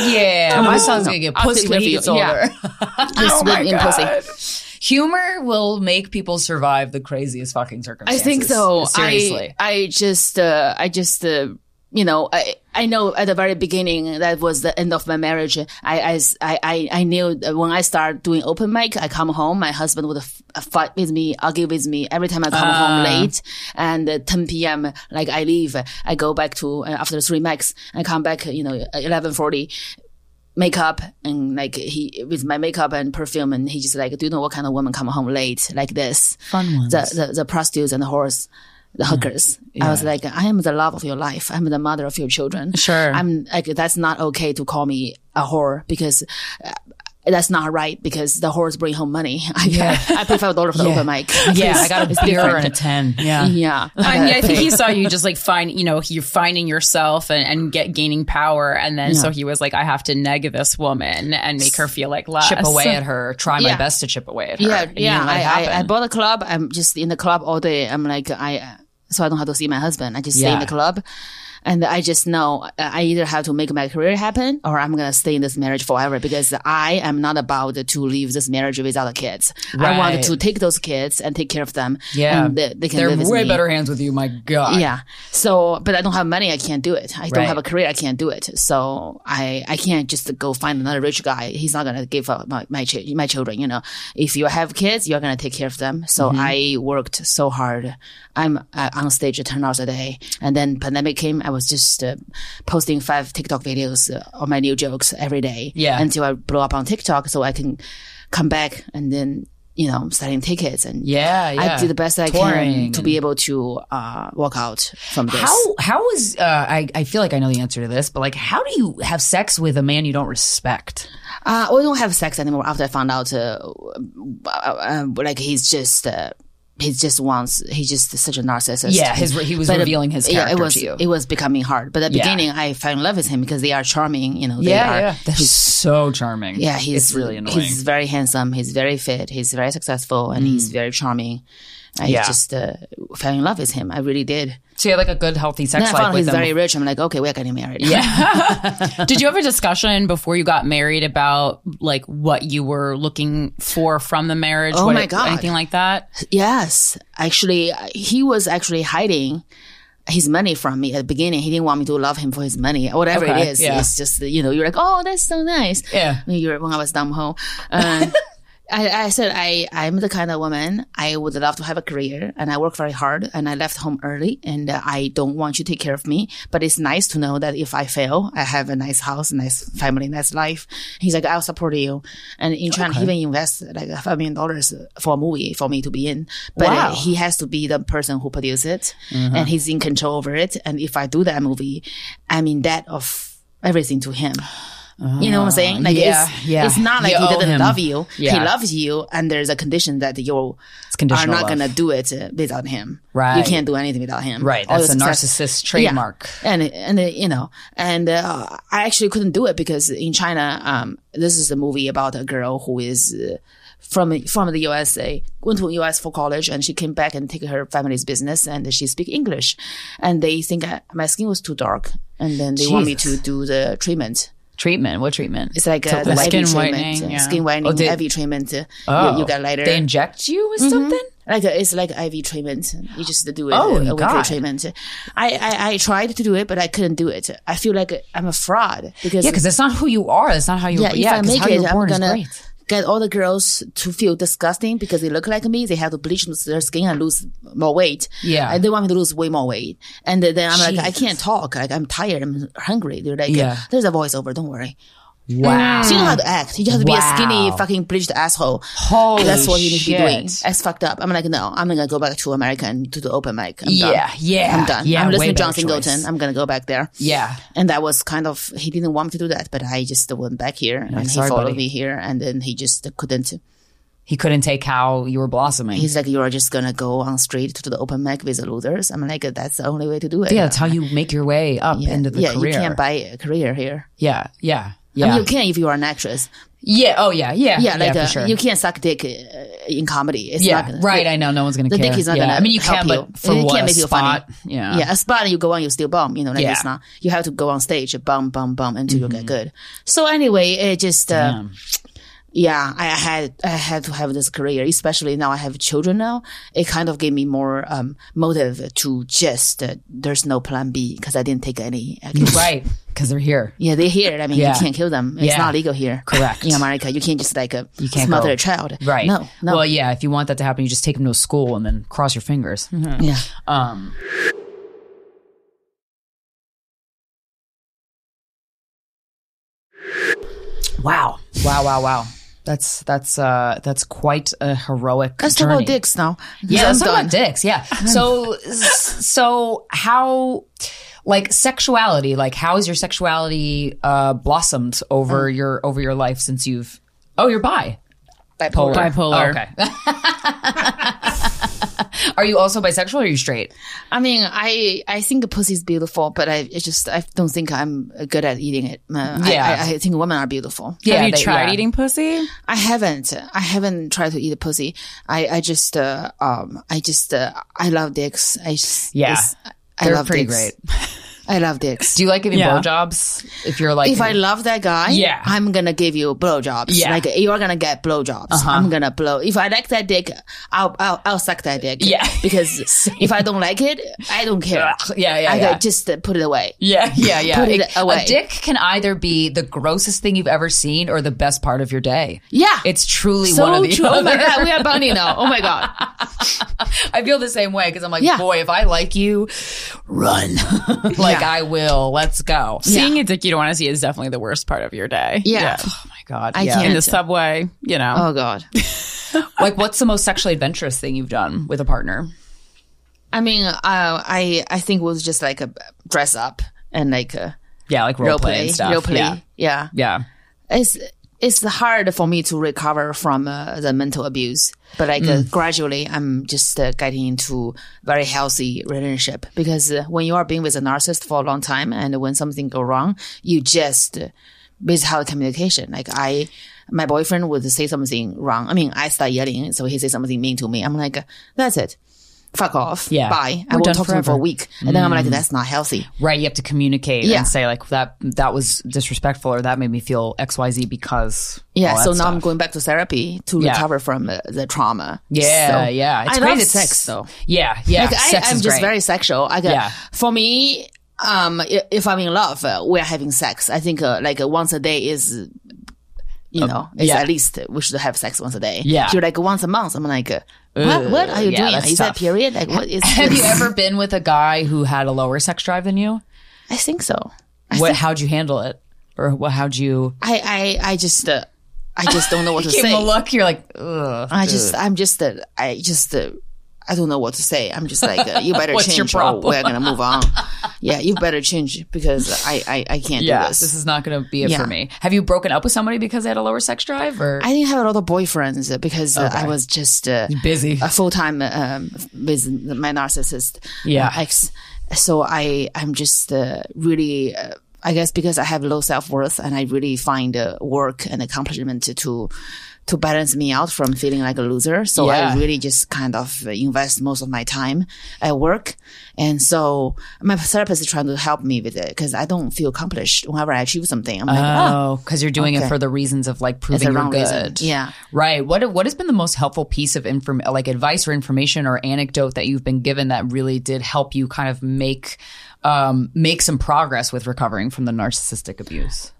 yeah, my son's gonna get pussy when he gets older. Yeah. Just with in pussy. Humor will make people survive the craziest fucking circumstances. I think so. Seriously. I, I just, uh, I just, uh, you know, I, I know at the very beginning that was the end of my marriage. I, I, I, I knew that when I started doing open mic, I come home, my husband would f- fight with me, argue with me every time I come home late. And uh, 10 p.m., like I leave, I go back to, uh, after three mics, I come back, you know, 1140 makeup and like he with my makeup and perfume and he just like do you know what kind of woman come home late? Like this. Fun ones. the the, the prostitutes and the whores the hookers. I was like i am the love of your life. I'm the mother of your children. Sure. i'm like that's not okay to call me a whore because uh, that's not right because the whores bring home money. *laughs* I, I pay five dollars for the open mic. Yeah, I got a It's beer and a ten. Yeah. Yeah, I, mean, I think he *laughs* saw you just like find, you know, you're finding yourself and, and get gaining power. And then so he was like, I have to neg this woman and make her feel like less. Chip away at her. Try my Yeah. best to chip away at her. Yeah, And you yeah. I, I, I bought a club. I'm just in the club all day. I'm like, I, so I don't have to see my husband. I just stay in the club. And I just know I either have to make my career happen or I'm going to stay in this marriage forever because I am not about to leave this marriage without the kids. I want to take those kids and take care of them. Yeah. And they, they can They're way better hands with you. My God. Yeah. So, but I don't have money. I can't do it. I don't have a career. I can't do it. So I, I can't just go find another rich guy. He's not going to give up my, my, ch- my children. You know, if you have kids, you're going to take care of them. So Mm-hmm. I worked so hard. I'm uh, on stage 10 hours a day. And then pandemic came. I was just uh, posting five TikTok videos uh, on my new jokes every day. Yeah. Until I blow up on TikTok so I can come back and then, you know, selling tickets and Yeah, yeah. I did the best I Touring can to be able to uh, walk out from this. How how is uh, I I feel like I know the answer to this, but like how do you have sex with a man you don't respect? Uh, we don't have sex anymore after I found out, uh, uh, uh, like he's just, uh, he just wants, he's just such a narcissist. Yeah, his he was But, revealing his yeah, character it was, to you. It was becoming hard. But at the Yeah. beginning, I fell in love with him because they are charming, you know. They are, That's so charming. Yeah, he's it's really annoying. He's very handsome. He's very fit. He's very successful, and he's mm. very charming. I. Yeah. just uh, fell in love with him. I really did. so you had like a good healthy sex Then I life found with he's him. very rich. I'm like, okay, we're getting married. Yeah. *laughs* *laughs* did you have a discussion before you got married about like what you were looking for from the marriage? Oh What my God. Anything like that? Yes, actually, he was actually hiding his money from me at the beginning. He didn't want me to love him for his money, whatever Okay, it is. yeah. It's just you know, you're like, oh, that's so nice. Yeah. When you're when I was dumb hoe. Um, *laughs* I, I said I I'm the kind of woman I would love to have a career and I work very hard and I left home early and uh, I don't want you to take care of me. But it's nice to know that if I fail I have a nice house nice family nice life. He's like I'll support you. And in China he even invest like five million dollars for a movie for me to be in. But Wow. uh, he has to be the person who produces it and he's in control over it. And if I do that movie I'm in debt of everything to him you know what I'm saying? Like yeah, it's, yeah. it's not like You he didn't him. love you. He loves you, and there's a condition that you are not gonna do it uh, without him. Right. You can't do anything without him. Right, All that's a narcissist trademark. Yeah. And and uh, you know, and uh, I actually couldn't do it because in China, um, this is a movie about a girl who is. Uh, from from the USA, went to US for college, and she came back and take her family's business, and she speak English, and they think I, my skin was too dark, and then they want me to do the treatment. Treatment. What treatment? It's like uh, the skin whitening, uh, yeah. skin whitening, Oh, they- IV treatment. uh, Oh, you, you get lighter. They inject you with something. like uh, it's like IV treatment. You just do it. Oh, a weekly God. treatment. I, I I tried to do it, but I couldn't do it. I feel like I'm a fraud because Yeah, because that's not who you are. That's not how you. yeah, Yeah, if I make how it, you're I'm born is gonna great. Get all the girls to feel disgusting because they look like me. They have to bleach their skin and lose more weight. Yeah. and they want me to lose way more weight. And then I'm like, I can't talk. Like I'm tired. I'm hungry. They're like, Yeah. there's a voiceover. Don't worry. Wow. So you know how to act. You just have to be a skinny, fucking bleached asshole. Holy That's what you need to be doing. shit. That's fucked up. I'm like, no, I'm gonna go back to America and do the open mic. I'm Yeah, done. yeah, I'm done. yeah, I'm listening to John Singleton. I'm gonna go back there. Yeah. And that was kind of, he didn't want me to do that, but I just went back here and he sorry, followed buddy. me here and then he just couldn't. He couldn't take how you were blossoming. He's like, you're just gonna go on street to the open mic with the losers. I'm like, that's the only way to do it. yeah, that's how you make your way up yeah, into the yeah, career. you can't buy a career here. Yeah, yeah, I mean, you can if you are an actress. yeah. Oh, yeah, yeah, Yeah, like for uh, sure. you can't suck dick uh, in comedy. It's yeah, not gonna, right. I know. No one's gonna the care. dick is not yeah. gonna I mean, you can, you. but for It what can't make you spot? funny. Yeah. Yeah, a spot you go on, you still bomb. You know, like Yeah. it's not. You have to go on stage, bum, bum, bum, until you get good. So anyway, it just, uh. Yeah, I had I had to have this career, especially now I have children now. It kind of gave me more um, motive to just uh, there's no plan B because I didn't take any. action. *laughs* Right. Because they're here. Yeah, they're here. I mean, Yeah. you can't kill them. It's Yeah. not legal here. Correct. In America, you can't just like uh, You can't smother go- a child. Right. No. No. Well, yeah. If you want that to happen, you just take them to school and then cross your fingers. yeah. Um, wow. Wow. Wow. Wow. That's that's uh that's quite a heroic. Let's talk journey. about dicks now. Yeah, let's talk about dicks. Yeah. *laughs* So so how like sexuality, like how has your sexuality uh blossomed over your over your life since you've Oh, you're bi. Bipolar. Bipolar. Oh, okay. *laughs* are you also bisexual or are you straight? I mean, I I think pussy is beautiful, but I just I don't think I'm good at eating it. Uh, I- Yeah. I, I think women are beautiful. Yeah, Have you they- tried yeah. eating pussy? I haven't. I haven't tried to eat a pussy. I I just uh, um I just uh, I love dicks. I just, Yeah. it's- I They're love pretty dicks. great. *laughs* I love dicks. Do you like giving Yeah. blowjobs? If you're like if I love that guy, Yeah. I'm gonna give you blowjobs. Yeah. Uh-huh. Like you're gonna get blowjobs. I'm gonna blow. If I like that dick, I'll I'll, I'll suck that dick. Yeah. *laughs* Because *laughs* if I don't like it, I don't care. Yeah, yeah, I yeah. just uh, put it away. Yeah, yeah, yeah. Put it away. A dick can either be the grossest thing you've ever seen or the best part of your day. Yeah. It's truly so one of the true. Oh my god, we are bunny now. Oh my god. *laughs* I feel the same way because I'm like, Yeah. boy, if I like you, run. like I will. Let's go. Seeing a dick you don't want to see is definitely the worst part of your day. Yeah. Oh my god. I yeah. can't. In the subway, you know. Oh god. *laughs* Like, what's the most sexually adventurous thing you've done with a partner? I mean, uh, I I think it was just like a dress up and like a Yeah, like role, role play, play, and stuff. role play. Yeah, yeah. yeah. it's it's hard for me to recover from uh, the mental abuse but like uh, gradually i'm just uh, getting into very healthy relationship because uh, when you are being with a narcissist for a long time and when something go wrong you just uh, how communication. Like i my boyfriend would say something wrong. I mean i start yelling so he say something mean to me. I'm like that's it fuck off Yeah. bye i We're won't done talk to him for a week and then i'm like that's not healthy Right. You have to communicate Yeah. and say like that. That was disrespectful, or that made me feel X, Y, Z because. Yeah, so now I'm going back to therapy to Yeah. recover from uh, the trauma. Yeah, So- yeah. It's I great love it's- sex though. Yeah, yeah. Like I, is just great. very sexual. I got, Yeah. For me, um, if I'm in love, uh, we're having sex. I think uh, like uh, once a day is, you know, it's yeah. at least we should have sex once a day. Yeah. If you're like once a month, I'm like, uh, what? What are you yeah, doing? Is tough. that period? Like what is? *laughs* Have you ever been with a guy who had a lower sex drive than you? I think so. What? How'd you handle it? Or what? How'd you? I I I just uh, I just don't know what *laughs* to say. look. You're like, ugh. I just, I'm just, uh, I just, uh, I don't know what to say. I'm just like, uh, you *laughs* better change or we're gonna move on. *laughs* yeah, you better change because I, I, I can't yeah, do this. this is not going to be it Yeah. for me. Have you broken up with somebody because they had a lower sex drive? Or I didn't have a lot of boyfriends uh, because uh, I was just uh, busy. a full time um, with my narcissist Yeah. uh, ex. So I, I'm just uh, really. Uh, I guess because I have low self worth and I really find uh, work and accomplishment to, to to balance me out from feeling like a loser. So Yeah. I really just kind of invest most of my time at work. And so my therapist is trying to help me with it because I don't feel accomplished whenever I achieve something. I'm like, oh, Oh, because you're doing it for the reasons of like proving you're good. reason. Yeah. Right. What What has been the most helpful piece of inform like advice or information or anecdote that you've been given that really did help you kind of make um, make some progress with recovering from the narcissistic abuse?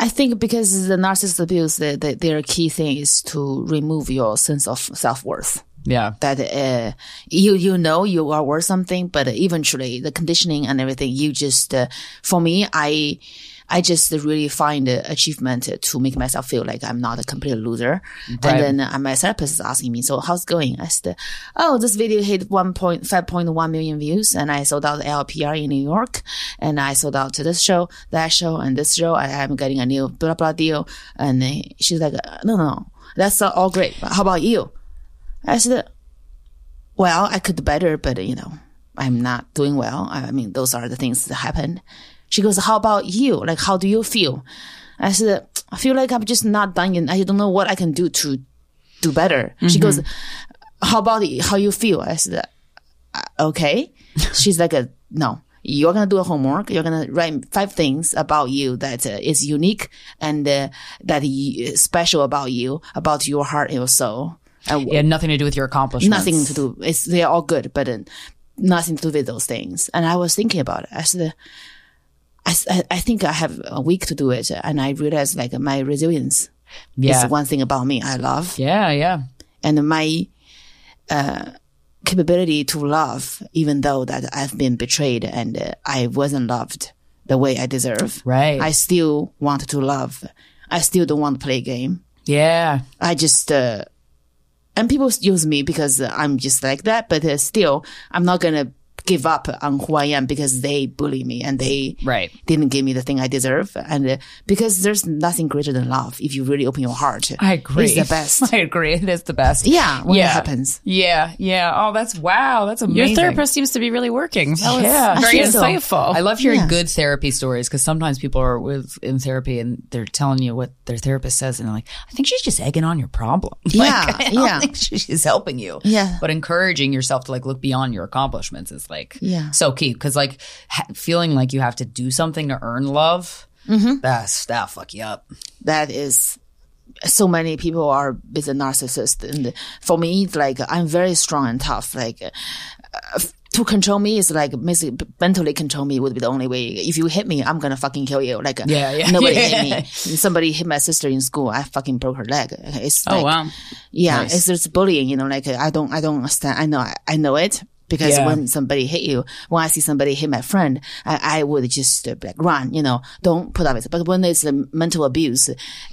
I think because the narcissist abuse, the, the, their key thing is to remove your sense of self worth. Yeah. That uh, you you know you are worth something, but eventually the conditioning and everything, you just uh, for me, I I just really find uh, achievement to make myself feel like I'm not a complete loser. Right. And then uh, my therapist is asking me, so how's it going? I said, oh, this video hit 1.5.1 million views and I sold out LPR in New York and I sold out to this show, that show and this show. I am getting a new blah, blah deal. And uh, she's like, no, no, no, that's uh, all great. But how about you? I said, well, I could do better, but you know, I'm not doing well. I mean, those are the things that happened. She goes, how about you? Like, how do you feel? I said, I feel like I'm just not done yet. I don't know what I can do to do better. She goes, how about it? how you feel? I said, "Uh, okay. *laughs* She's like, a, no, you're gonna do a homework. You're gonna write five things about you that uh, is unique and uh, that y- special about you, about your heart and your soul. And It had nothing to do with your accomplishments. nothing to do. It's they're all good, but uh, nothing to do with those things. And I was thinking about it. I said, I, I- think I have a week to do it, and I realized like my resilience Yeah. is one thing about me I love, Yeah, yeah. and my uh, capability to love, even though that I've been betrayed and uh, I wasn't loved the way I deserve. Right. I still want to love. I still don't want to play a game. Yeah. I just, uh, and people use me because I'm just like that, but uh, still, I'm not going to give up on who I am because they bully me and they Right. didn't give me the thing I deserve. And uh, because there's nothing greater than love if you really open your heart. I agree. It's the best. *laughs* I agree. It is the best. yeah, when yeah. it happens. Yeah. Yeah. Oh, that's wow. That's amazing. Your therapist seems to be really working. That was Yeah. I very feel so. insightful. I love hearing Yeah. good therapy stories because sometimes people are with in therapy and they're telling you what their therapist says and they're like, I think she's just egging on your problem. *laughs* Yeah, like, I don't yeah. think she's helping you. Yeah. But encouraging yourself to like look beyond your accomplishments is like Yeah. so key because like ha- feeling like you have to do something to earn love. Mm-hmm. That's that'll fuck you up. that is so many people are with a narcissist and for me it's like i'm very strong and tough like uh, to control me is like basically mentally control me would be the only way if you hit me i'm gonna fucking kill you like Yeah, yeah. *laughs* nobody Yeah. hit me somebody hit my sister in school i fucking broke her leg it's oh like, wow. yeah it's just bullying you know like i don't i don't understand i know i know it because Yeah. when somebody hit you, when I see somebody hit my friend, I, I would just uh, like run, you know, don't put up with it. But when it's a mental abuse,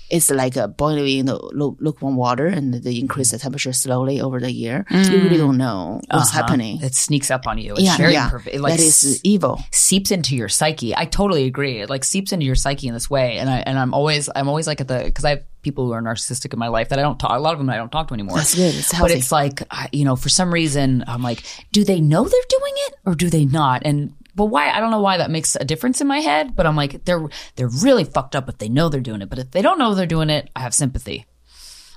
it's like a boiling in the lukewarm water and they increase the temperature slowly over the year. You really don't know what's happening. It sneaks up on you. It's yeah, very yeah. imperfect. It, like, that is evil. seeps into your psyche. I totally agree. It like seeps into your psyche in this way. And I and I'm always I'm always like at the because I have people who are narcissistic in my life that I don't talk. A lot of them I don't talk to anymore. That's good. It's But it's like I- you know, for some reason I'm like, do they know they're doing it or do they not? And but why? I don't know why that makes a difference in my head. But I'm like, they're they're really fucked up if they know they're doing it. But if they don't know they're doing it, I have sympathy.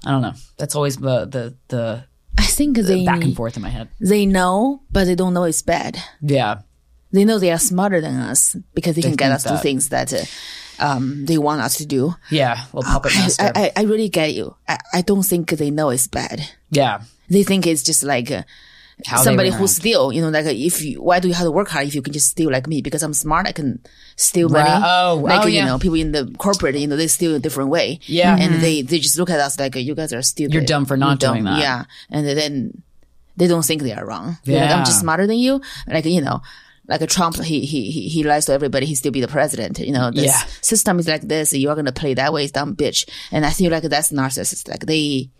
I don't know. That's always the the the I think they back and forth in my head. they know, but they don't know it's bad. Yeah. They know they are smarter than us because they, can get us to things that uh, um, they want us to do. Yeah. Little puppet master. I, I, I really get you. I, I don't think they know it's bad. yeah. They think it's just like uh, How somebody who steal. You know, like uh, if you, why do you have to work hard if you can just steal like me? Because I'm smart, I can steal money. Right. Oh, like oh, you yeah. know, people in the corporate, you know, they steal a different way. Yeah. and they they just look at us like uh, you guys are stupid. You're dumb for not You're doing that. Yeah, and then they don't think they are wrong. They're like, Yeah. I'm just smarter than you. Like you know. Like a Trump, he, he, he, he lies to everybody. He still be the president. You know, this Yeah. system is like this. You are going to play that way, dumb bitch. And I feel like that's narcissist. Like they,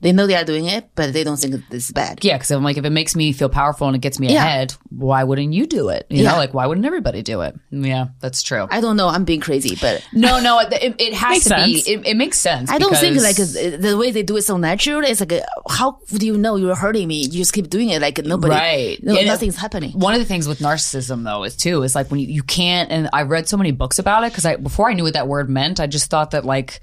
they know they are doing it, but they don't think this is bad. Yeah, because I'm like, if it makes me feel powerful and it gets me Yeah. ahead, why wouldn't you do it? You Yeah. know, like why wouldn't everybody do it? Yeah, that's true. I don't know. I'm being crazy, but no, no, it, it, it has to sense. be. It, it makes sense. I don't think like the way they do it so natural. It's like, how do you know you're hurting me? You just keep doing it like nobody, Right. no, nothing's happening. One of the things with narcissism though is too is like when you, you can't and I read so many books about it because I before I knew what that word meant I just thought that like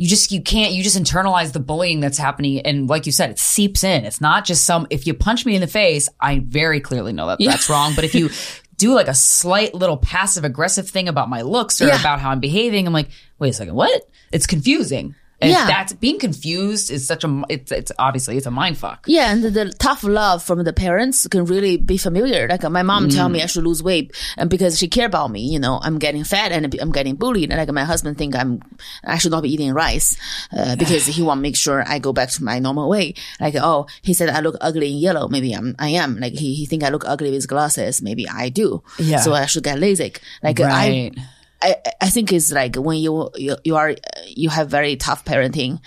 you just you can't you just internalize the bullying that's happening. And like you said it seeps in. It's not just some if you punch me in the face I very clearly know that that's wrong. But if you *laughs* do like a slight little passive aggressive thing about my looks or Yeah. about how I'm behaving I'm like wait a second what? It's confusing and Yeah. that's being confused is such a it's it's obviously it's a mind fuck Yeah, and the, the tough love from the parents can really be familiar. Like my mom tell Mm. me I should lose weight, and because she care about me, you know, I'm getting fat and I'm getting bullied. And like my husband think I'm, I should not be eating rice, uh, because he want to make sure I go back to my normal way. Like oh, he said I look ugly in yellow. Maybe I'm, I am. Like he, he think I look ugly with glasses. Maybe I do. Yeah. So I should get LASIK. Like right I, I I think it's like when you, you, you are, you have very tough parenting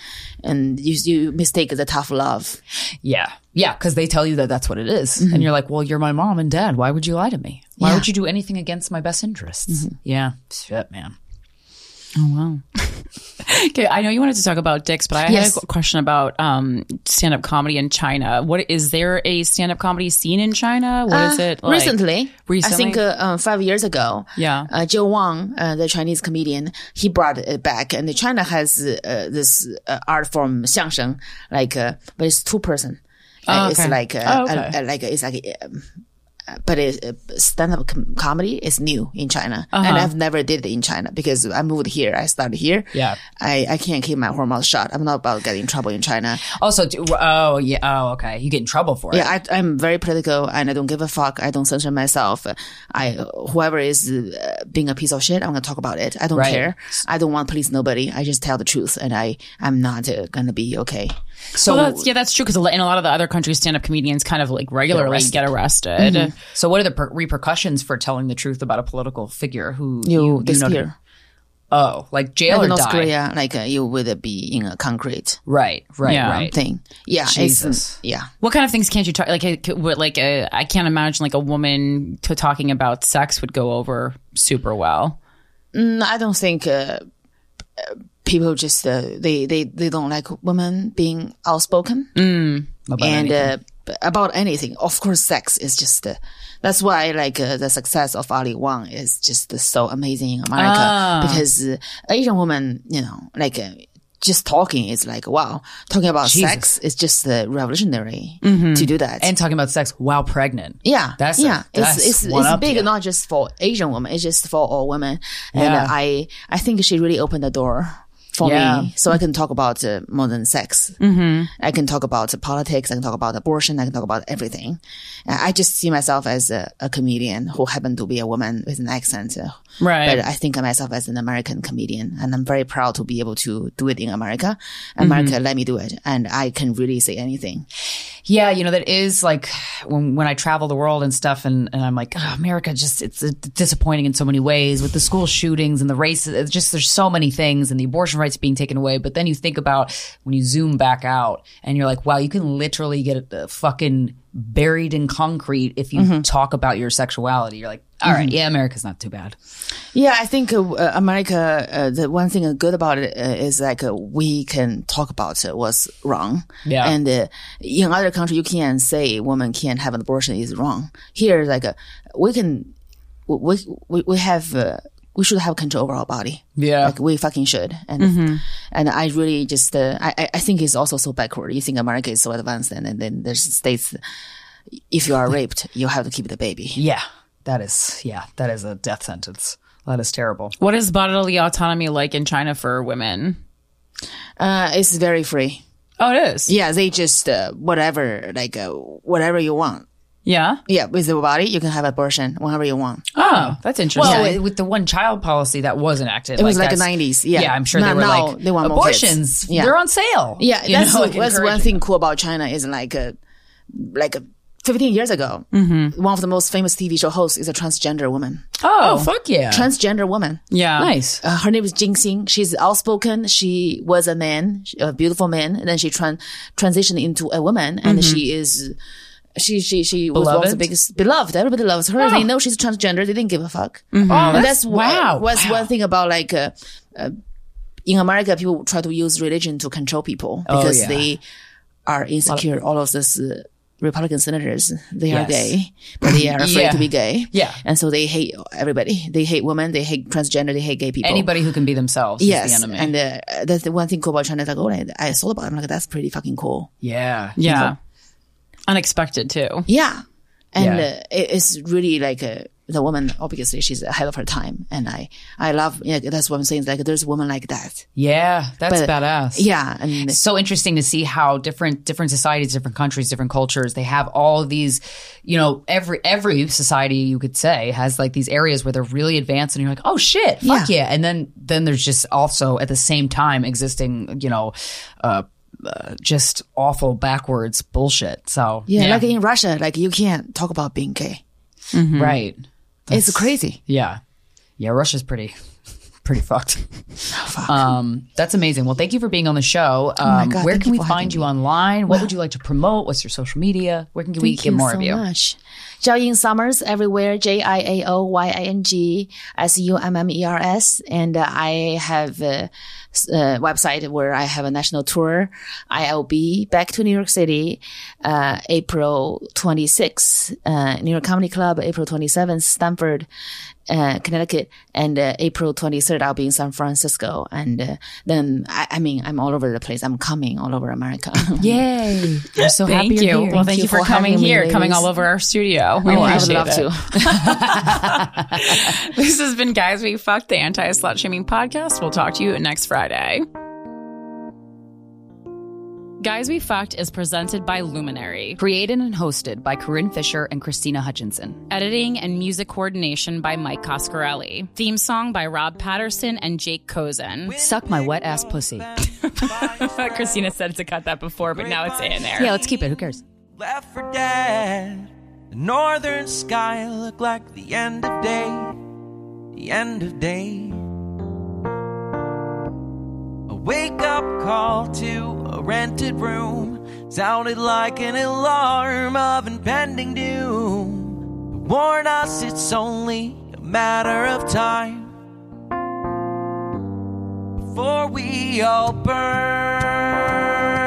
and you, you mistake the tough love. Yeah. Yeah. Cause they tell you that that's what it is. Mm-hmm. And you're like, well, you're my mom and dad. Why would you lie to me? Why Yeah. would you do anything against my best interests? Mm-hmm. Yeah. Shit, man. *laughs* Okay, I know you wanted to talk about dicks, but I Yes. had a question about um, stand-up comedy in China. What is there a stand-up comedy scene in China? What is it? Like? recently, recently? I think uh, uh, five years ago. Yeah. Uh, Joe Wong, uh, the Chinese comedian, he brought it back, and China has uh, this uh, art form 相声, like, uh, but it's two person. Uh, Oh, It's like, uh, Oh, okay. uh, like it's like um, but it, stand-up com- comedy is new in China, Uh-huh. and I've never did it in China because I moved here. I started here. Yeah. I, I can't keep my whole mouth shut. I'm not about getting in trouble in China. Also, do- oh yeah, oh okay, you get in trouble for it. Yeah, I, I'm very political and I don't give a fuck. I don't censor myself. I whoever is uh, being a piece of shit, I'm gonna talk about it. I don't Right. care. I don't want to police nobody. I just tell the truth, and I I'm not uh, gonna be okay. So well, that's, yeah, that's true because in a lot of the other countries, stand-up comedians kind of like regularly get arrested. so what are the per- repercussions for telling the truth about a political figure who You, know disappear. to- oh, like jail Like or in North die? Korea, like uh, you would be in a concrete Right, right, Yeah. right. thing. Yeah, Jesus. yeah. What kind of things can't you talk? Like, like uh, I can't imagine like a woman to talking about sex would go over super well. Mm, I don't think uh, uh, people just uh, they they they don't like women being outspoken About and anything. uh, about anything. Of course, sex is just. Uh, that's why, like, uh, the success of Ali Wong is just uh, so amazing in America Ah. because uh, Asian women, you know, like, uh, just talking is like, wow, talking about Jesus. sex is just uh, revolutionary to do that. and talking about sex while pregnant. Yeah, That's a- yeah. that's it's it's, it's big, not just for Asian women. It's just for all women. And Yeah. I I think she really opened the door for Yeah. me, so I can talk about uh, more than sex. Mm-hmm. I can talk about politics. I can talk about abortion. I can talk about everything. Uh, I just see myself as a, a comedian who happened to be a woman with an accent. uh, Right. But I think of myself as an American comedian, and I'm very proud to be able to do it in America. America let me do it, and I can really say anything. Yeah, you know, that is like when when I travel the world and stuff and, and I'm like, oh, America just it's disappointing in so many ways with the school shootings and the race. It's just there's so many things and the abortion rights being taken away. But then you think about when you zoom back out and you're like, wow, you can literally get uh, fucking buried in concrete if you talk about your sexuality. You're like, all right, yeah, America's not too bad. Yeah, I think uh, uh, America. Uh, the one thing good about it uh, is like uh, we can talk about uh, what's wrong. Yeah. and uh, in other countries you can't say woman can't have an abortion is wrong. Here, like uh, we can, we we we have. We should have control over our body. Yeah. like we fucking should. And and I really just uh, I I- I think it's also so backward. You think America is so advanced, and, and then there's states. If you are raped, you have to keep the baby. Yeah, that is yeah, that is a death sentence. That is terrible. What is bodily autonomy like in China for women? Uh, it's very free. Oh, it is. Yeah, they just uh, whatever, like uh, whatever you want. Yeah. Yeah, with the body, you can have abortion whenever you want. Oh, that's interesting. Well, with- with the one child policy that was enacted, It was like the 90s, yeah. yeah, I'm sure Now- they were now like they want more abortions. Yeah. They're on sale. Yeah, You that's know, like that's one thing cool about China is like uh, like uh, 15 years ago, one of the most famous TV show hosts is a transgender woman. Oh, fuck yeah, Transgender woman. yeah. nice. Uh, her name is Jin Xing. She's outspoken. She was a man, a beautiful man, and then she tran- transitioned into a woman, and she is. She she she was one of the biggest beloved. Everybody loves her. They know she's transgender. They didn't give a fuck. Oh, And that's, that's wow. wow. Was wow. one thing about like uh, uh, in America, people try to use religion to control people Oh, because yeah. they are insecure. All of these uh, Republican senators, they are gay, but they are afraid Yeah. to be gay. Yeah. and so they hate everybody. They hate women. They hate transgender. They hate gay people. Anybody who can be themselves Yes, is the enemy. and uh, that's the one thing cool about China. Like, oh, I, I saw about. it. I'm like, that's pretty fucking cool. yeah, Yeah. Unexpected too. Yeah, and Yeah. Uh, it, it's really like uh, the woman. Obviously, she's ahead of her time, and I, I love. Yeah, that's what I'm saying. Like, there's a woman like that. yeah, that's But- badass. Yeah, and It's so interesting to see how different different societies, different countries, different cultures, they have all these, you know, every every society you could say has like these areas where they're really advanced and you're like, "Oh shit, fuck yeah." And then then there's just also at the same time existing, you know, uh, uh just awful backwards bullshit. So, yeah, like in Russia, like you can't talk about being gay. right. it's crazy. Yeah. Yeah, Russia's pretty *laughs* pretty fucked. *laughs* Um, that's amazing. Well, thank you for being on the show. Um, Oh God, where can we find you me. online? What would you like to promote? What's your social media? Where can we Thank get more so of you? much. Jiaoying Summers everywhere. J I A O Y I N G S U M M E R S. And uh, I have a website where I have a national tour. I'll be back to New York City, uh, April 26th, uh, New York Comedy Club, April 27th, Stamford, uh, Connecticut, and uh, April 23rd, I'll be in San Francisco. And uh, then, I, I mean, I'm all over the place. I'm coming all over America. *laughs* Yay. I'm so happy Thank you're you. here. Well, thank, you you for, for coming having me, here, coming all over our studio. Show. We Oh, I would love it. to. *laughs* this has been Guys We Fucked, the anti slut shaming podcast. We'll talk to you next Friday. Guys We Fucked is presented by Luminary. Created and hosted by Corinne Fisher and Krystyna Hutchinson. Editing and music coordination by Mike Coscarelli. Theme song by Rob Patterson and Jake Cozen. Suck my wet ass pussy. *laughs* Krystyna said to cut that before, but now it's in there. Yeah, let's keep it. Who cares? left for dead. The northern sky looked like the end of day, the end of day. A wake up call to a rented room sounded like an alarm of impending doom. It warned us it's only a matter of time before we all burn.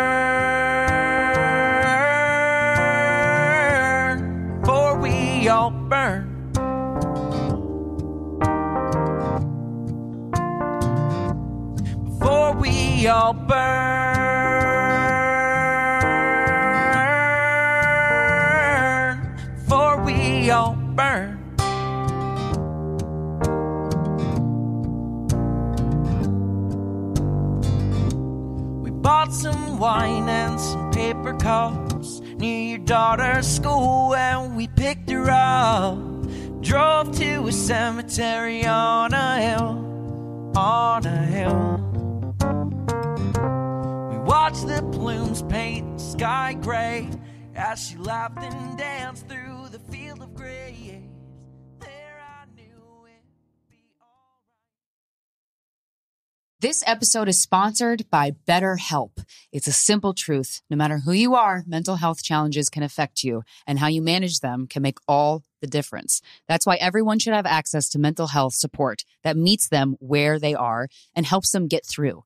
We all burn. Before we all burn. We bought some wine and some paper cups near your daughter's school, and we picked her up. Drove to a cemetery on a hill, on a hill. We watched the plumes paint the sky gray as she laughed and danced through the field of alright. This episode is sponsored by BetterHelp. It's a simple truth. No matter who you are, mental health challenges can affect you, and how you manage them can make all the difference. That's why everyone should have access to mental health support that meets them where they are and helps them get through.